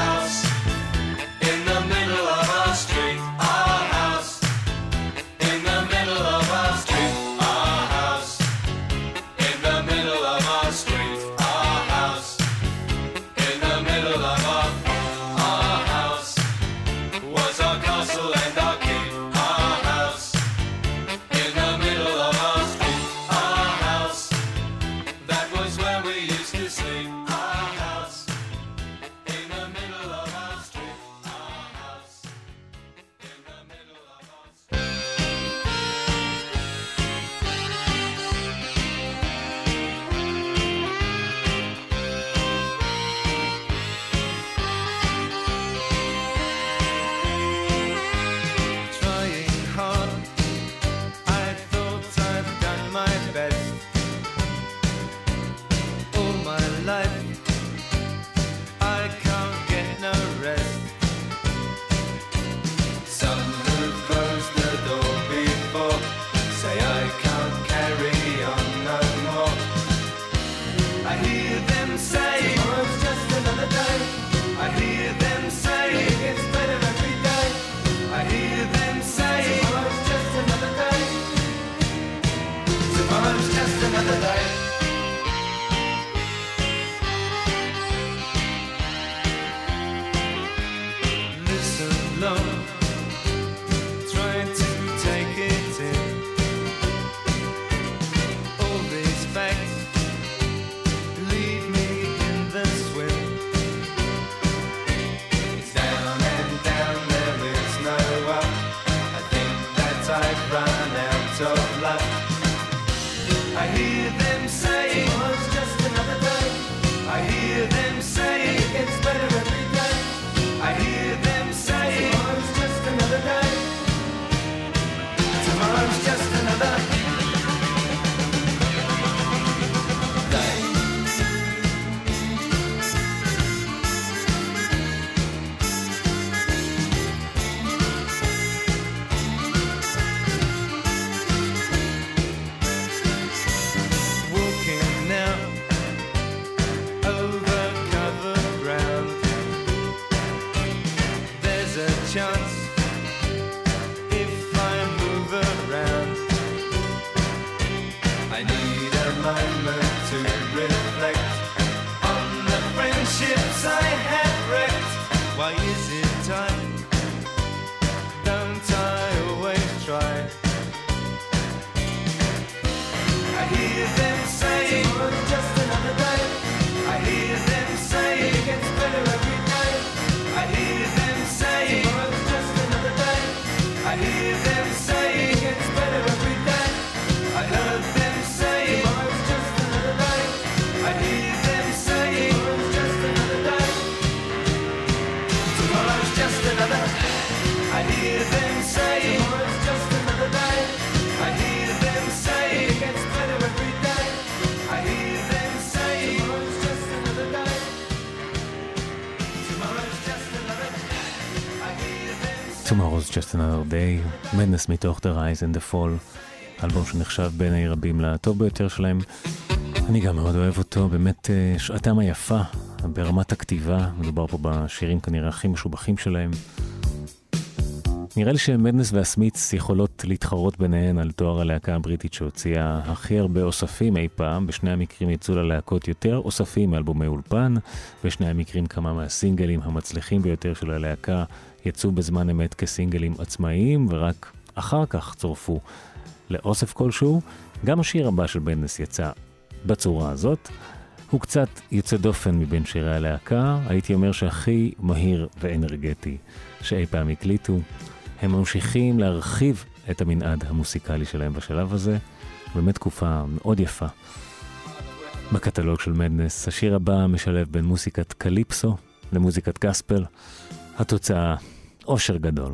Just Another Day, Madness מתוך The Rise and the Fall, אלבום שנחשב בין רבים לטוב ביותר שלהם. אני גם מאוד אוהב אותו, באמת אה, שעתם היפה ברמת הכתיבה, מדובר פה בשירים כנראה הכי משובחים שלהם. נראה לי שמדנס והסמיץ יכולות להתחרות ביניהן על תואר הלהקה הבריטית שהוציאה הכי הרבה אוספים אי פעם. בשני המקרים יצאו ללהקות יותר אוספים מאלבומי אולפן. בשני המקרים כמה מהסינגלים המצליחים ביותר של הלהקה יצאו בזמן אמת כסינגלים עצמאיים, ורק אחר כך צורפו לאוסף כלשהו. גם השיר הבא של מדנס יצא בצורה הזאת. הוא קצת יוצא דופן מבין שירי הלהקה, הייתי אומר שהכי מהיר ואנרגטי שאי פעם הקליטו. הם ממשיכים להרחיב את המנעד המוסיקלי שלהם בשלב הזה. באמת תקופה מאוד יפה. בקטלוג של מדנס, השיר הבא משלב בין מוסיקת קליפסו למוזיקת גספל. התוצאה, אושר גדול.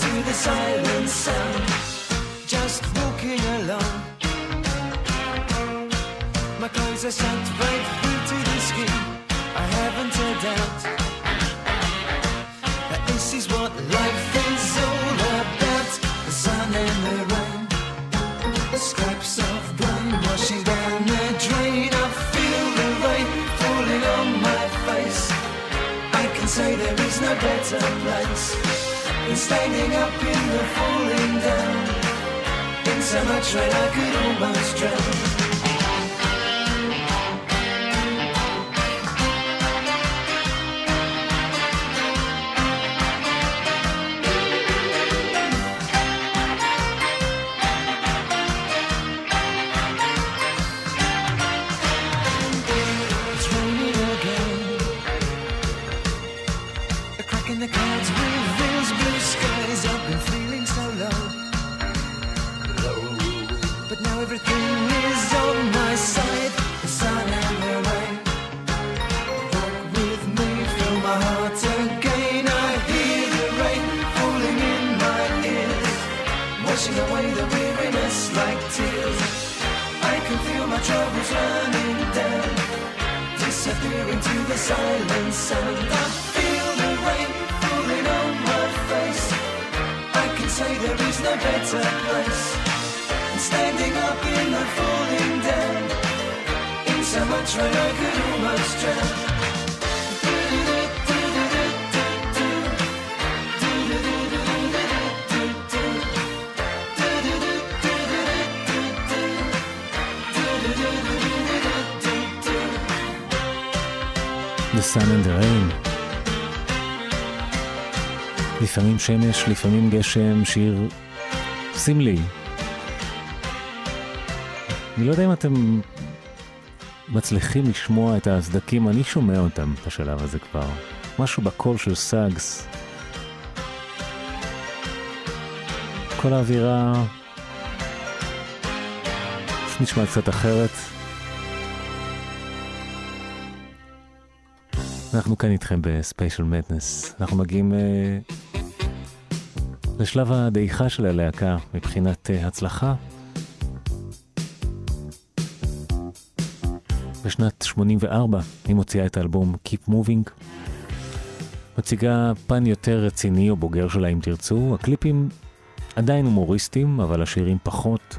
To the silent sound. Just walking along. My clothes are soaked right through to the skin. I haven't a doubt that this is what life is standing up in the falling down. In so much rain I could almost drown. שמש, לפעמים גשם, שיר סמלי. אני לא יודע אם אתם מצליחים לשמוע את הסדקים, אני שומע אותם בשלב הזה כבר. משהו בקול של סאגס. כל האווירה נשמע קצת אחרת. אנחנו כאן איתכם בספיישל מדנס. אנחנו מגיעים אה, לשלב הדעיכה של הלהקה מבחינת אה, הצלחה. בשנת 84 היא מוציאה את האלבום Keep Moving. מציגה פן יותר רציני או בוגר שלה אם תרצו. הקליפים עדיין הומוריסטיים, אבל השירים פחות.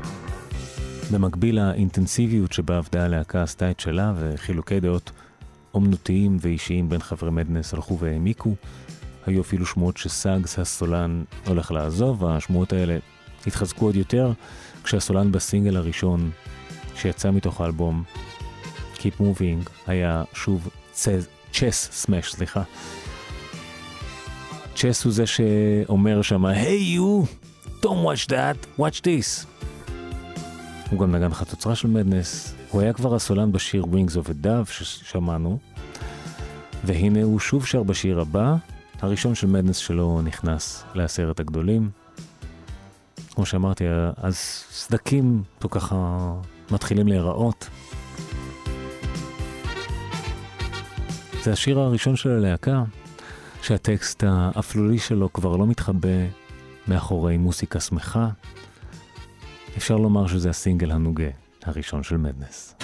במקביל לאינטנסיביות שבה עבדה הלהקה עשתה את שלה וחילוקי דעות אומנותיים ואישיים בין חברי מדנס הלכו והעמיקו. היו אפילו שמועות שסאגס הסולן הולך לעזוב, השמועות האלה התחזקו עוד יותר כשהסולן בסינגל הראשון שיצא מתוך האלבום Keep Moving היה שוב צ'ס סמאש, סליחה. צ'ס הוא זה שאומר שם, היי hey you, don't watch that, watch this. הוא גם נגן חצוצרה של מדנס, הוא היה כבר הסולן בשיר Wings of a Dove ששמענו, והנה הוא שוב שר בשיר הבא, הראשון של מדנס שלו נכנס לעשרת הגדולים. כמו שאמרתי, אז סדקים פה ככה מתחילים להיראות. זה השיר הראשון של הלהקה, שהטקסט האפלולי שלו כבר לא מתחבא מאחורי מוסיקה שמחה. אפשר לומר שזה הסינגל הנוגה הראשון של מדנס.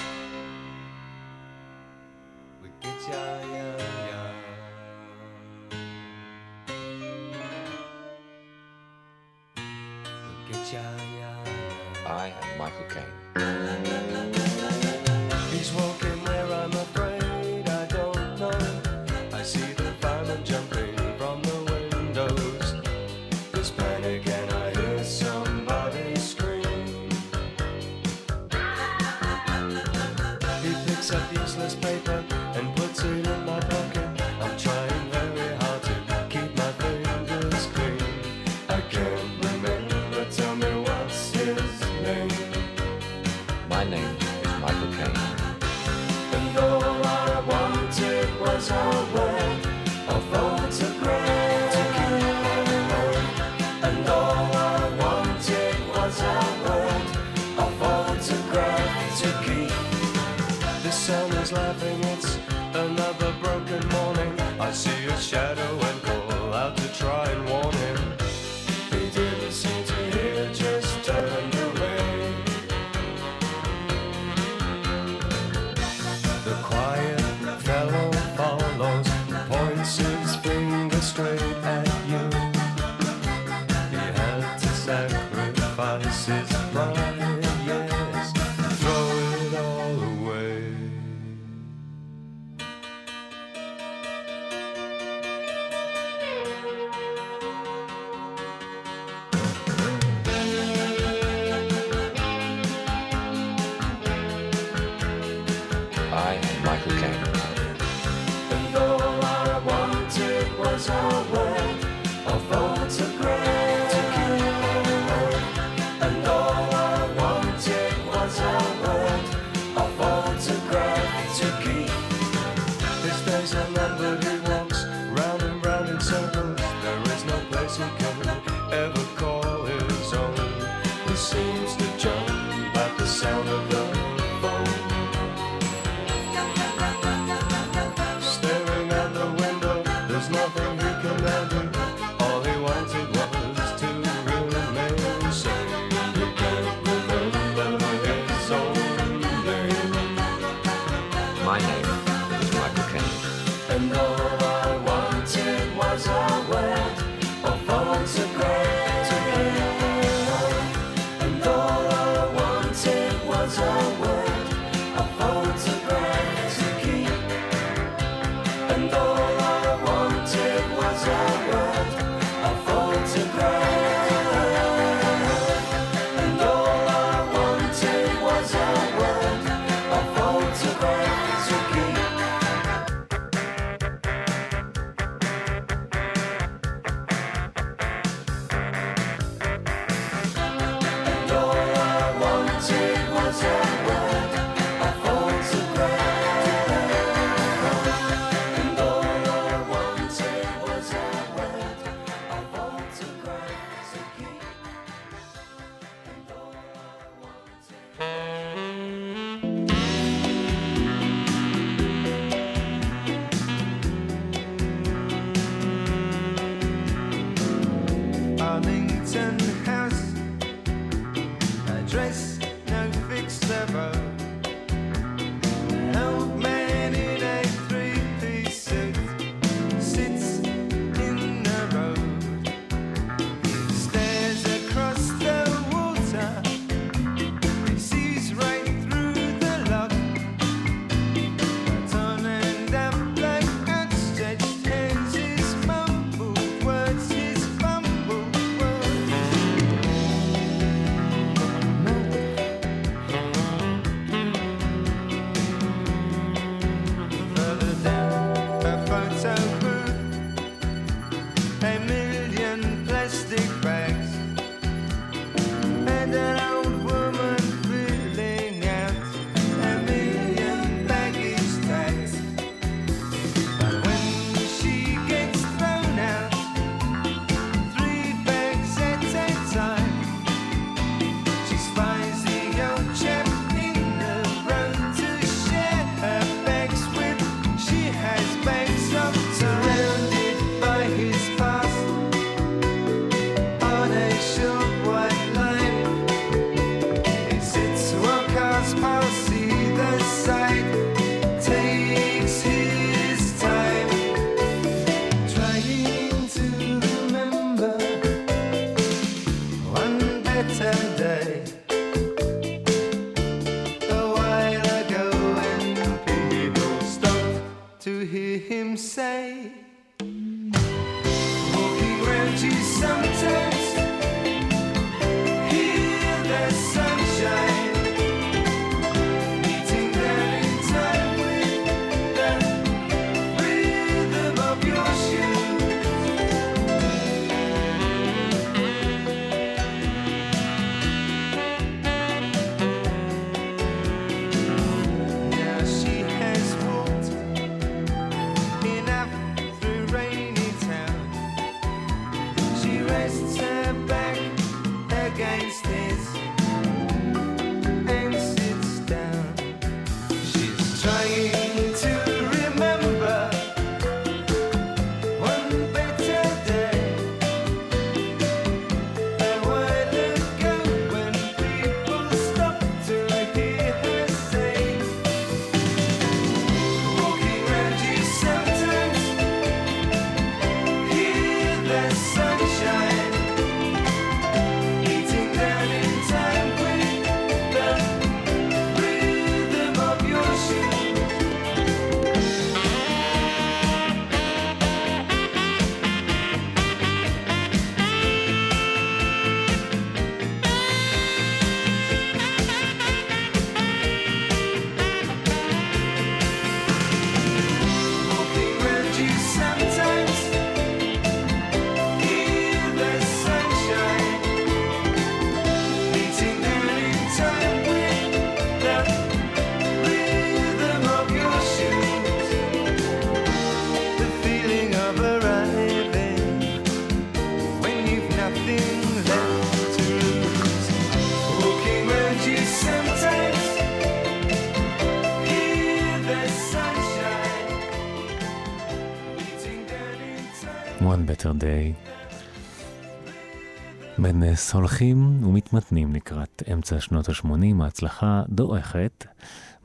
מדנס הולכים ומתמתנים לקראת אמצע שנות ה-80, ההצלחה דועכת.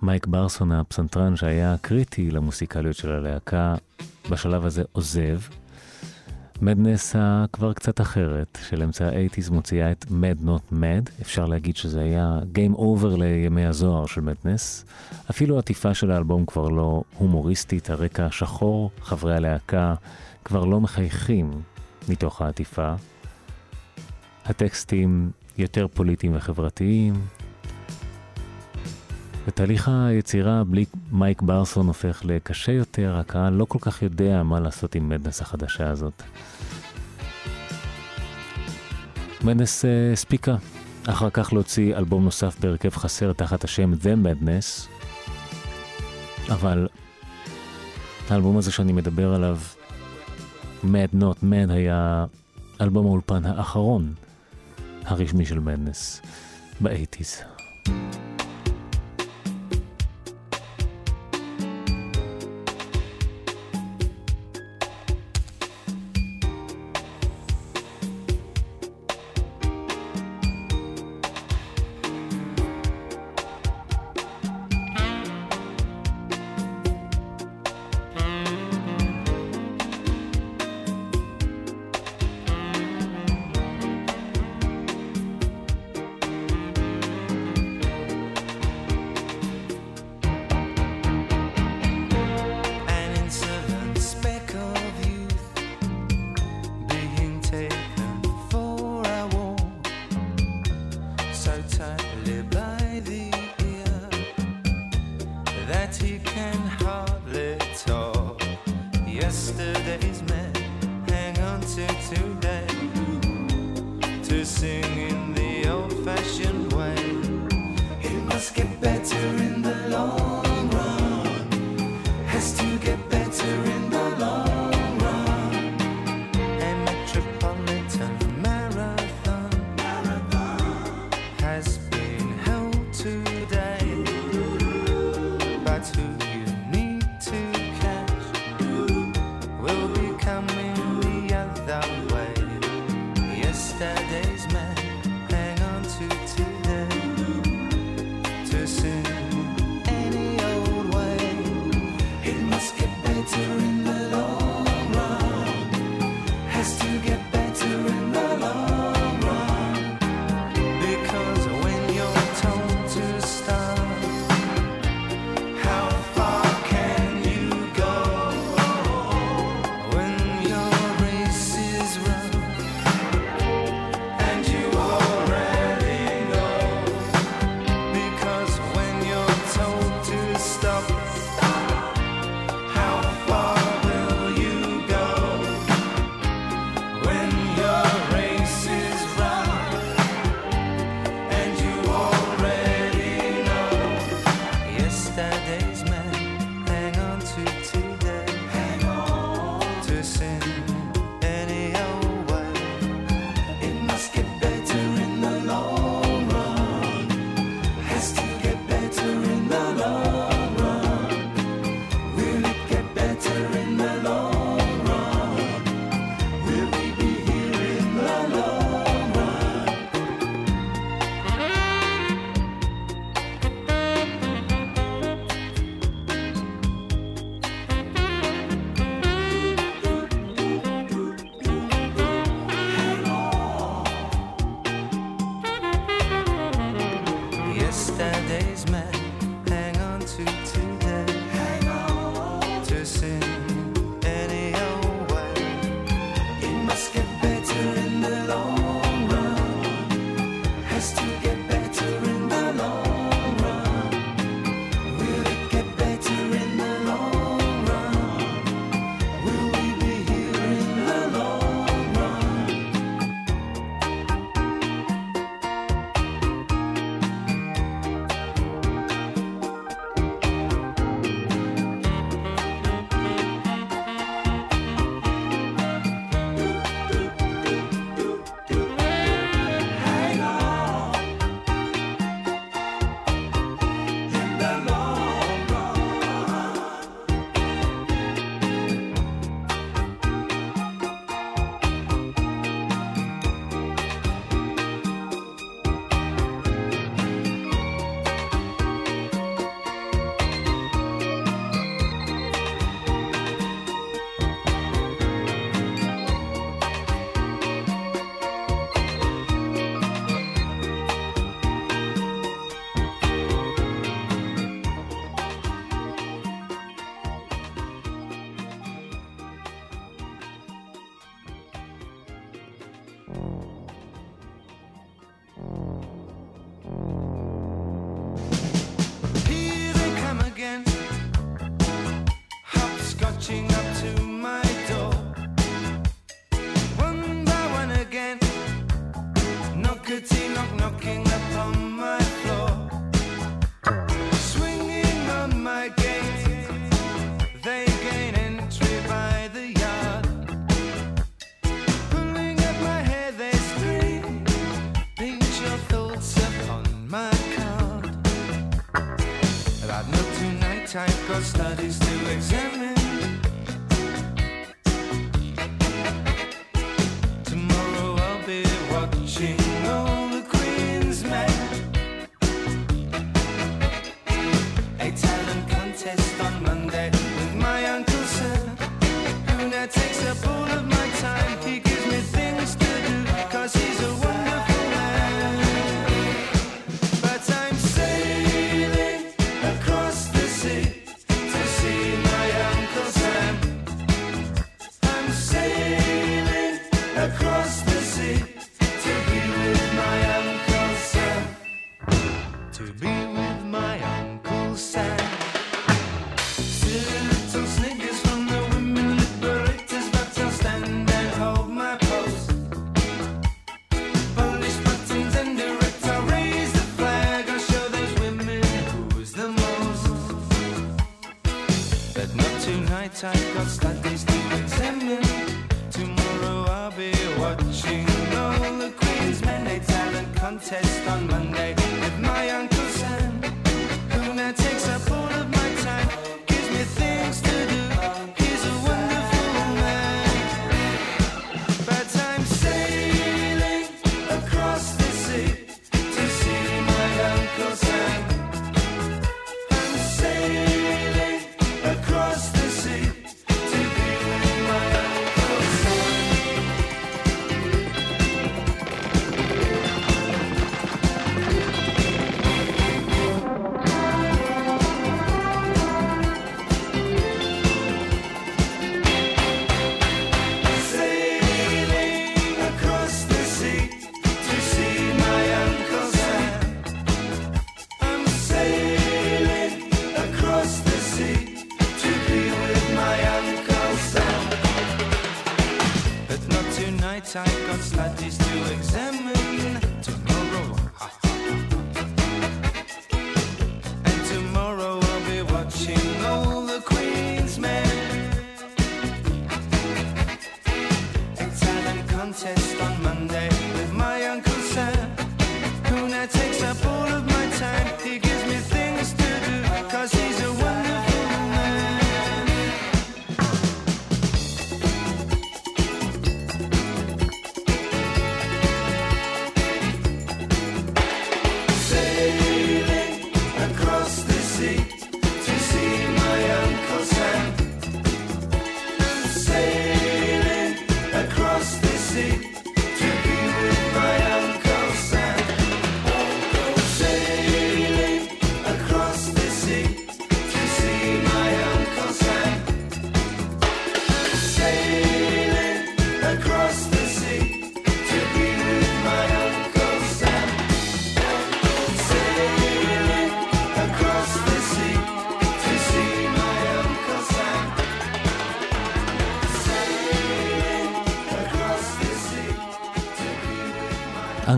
מייק ברסון הפסנתרן שהיה קריטי למוסיקליות של הלהקה, בשלב הזה עוזב. מדנס הכבר קצת אחרת, של אמצע ה-80's מוציאה את Mad Not Mad, אפשר להגיד שזה היה Game Over לימי הזוהר של מדנס. אפילו העטיפה של האלבום כבר לא הומוריסטית, הרקע השחור, חברי הלהקה כבר לא מחייכים מתוך העטיפה. הטקסטים יותר פוליטיים וחברתיים. ותהליך היצירה בלי מייק ברסון הופך לקשה יותר, הקהל לא כל כך יודע מה לעשות עם מדנס החדשה הזאת. מדנס אה, הספיקה אחר כך להוציא אלבום נוסף בהרכב חסר תחת השם The Madness, אבל האלבום הזה שאני מדבר עליו, Mad Not Mad, היה אלבום האולפן האחרון הרשמי של מדנס באייטיז. glitter in the medical studies to examine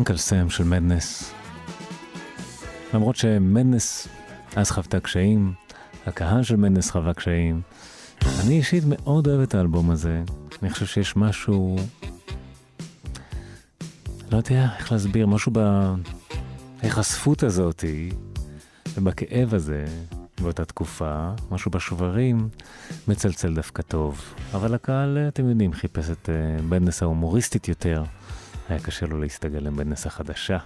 אנקל סם של מדנס. למרות שמדנס אז חוותה קשיים, הקהל של מדנס חווה קשיים. אני אישית מאוד אוהב את האלבום הזה. אני חושב שיש משהו... לא יודע איך להסביר, משהו בהיחשפות הזאתי ובכאב הזה באותה תקופה, משהו בשוברים, מצלצל דווקא טוב. אבל הקהל, אתם יודעים, חיפש את אה, מדנס ההומוריסטית יותר. היה קשה לו להסתגלם בנס החדשה.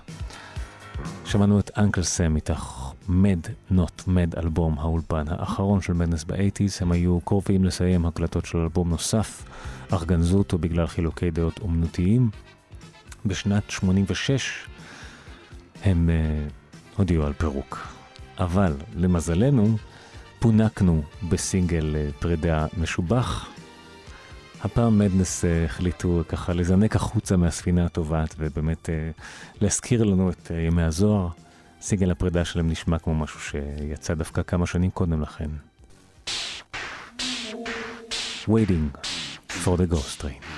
שמענו את אנקל סם מתוך מד נוט מד אלבום האולפן האחרון של מדנס באייטיז, הם היו קרובים לסיים הקלטות של אלבום נוסף, אך גנזו אותו בגלל חילוקי דעות אומנותיים. בשנת 86 הם uh, הודיעו על פירוק. אבל למזלנו, פונקנו בסינגל אה, פרידה משובח, הפעם מדנס אה, החליטו ככה לזנק החוצה מהספינה הטובעת ובאמת אה, להזכיר לנו את אה, ימי הזוהר. סיגל הפרידה שלהם נשמע כמו משהו שיצא דווקא כמה שנים קודם לכן. Waiting for the Ghost Train.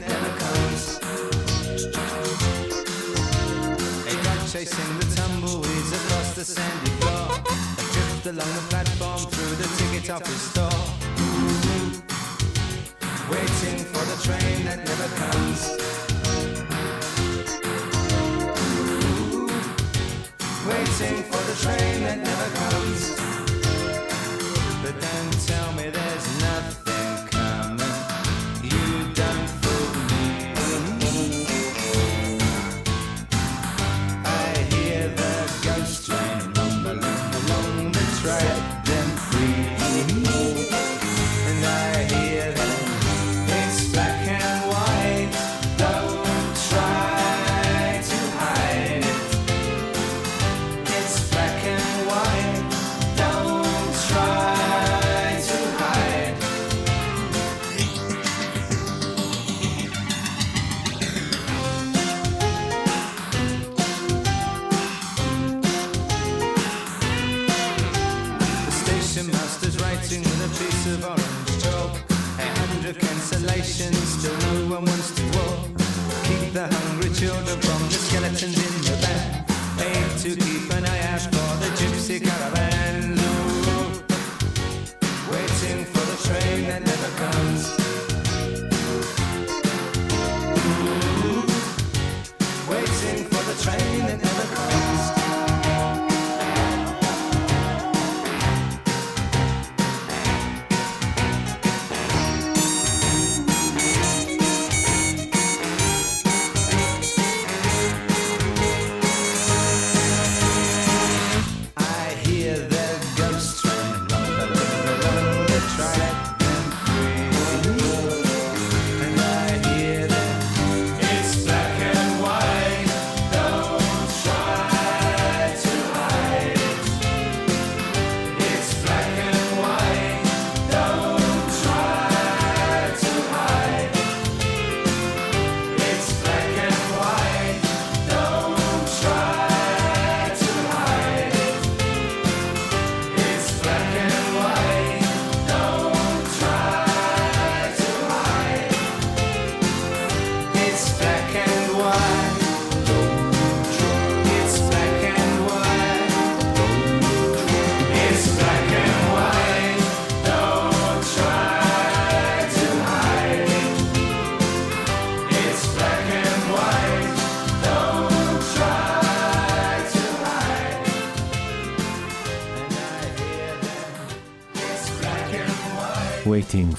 Never comes. A dog chasing the tumbleweeds across the sandy floor. Adrift along the platform through the ticket office door. Waiting for the train that never comes. Waiting for the train that never comes.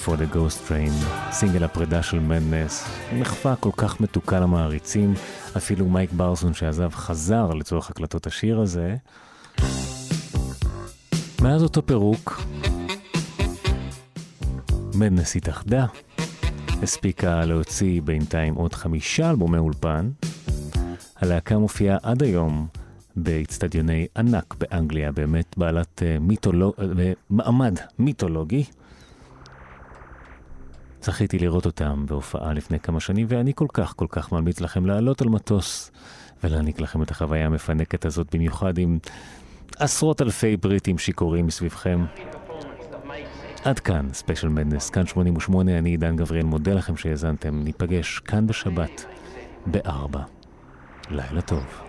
For the Ghost Train, סינגל הפרידה של מדנס, מחווה כל כך מתוקה למעריצים, אפילו מייק ברסון שעזב חזר לצורך הקלטות השיר הזה. מאז אותו פירוק, מדנס התאחדה, הספיקה להוציא בינתיים עוד חמישה אלבומי אולפן. הלהקה מופיעה עד היום באיצטדיוני ענק באנגליה, באמת בעלת אה, מיתולוג... אה, מעמד מיתולוגי. זכיתי לראות אותם בהופעה לפני כמה שנים, ואני כל כך כל כך ממליץ לכם לעלות על מטוס ולהעניק לכם את החוויה המפנקת הזאת, במיוחד עם עשרות אלפי בריטים שיכורים מסביבכם. עד כאן, ספיישל מדנס, כאן 88, אני עידן גבריאל, מודה לכם שהאזנתם, ניפגש כאן בשבת, בארבע. לילה טוב.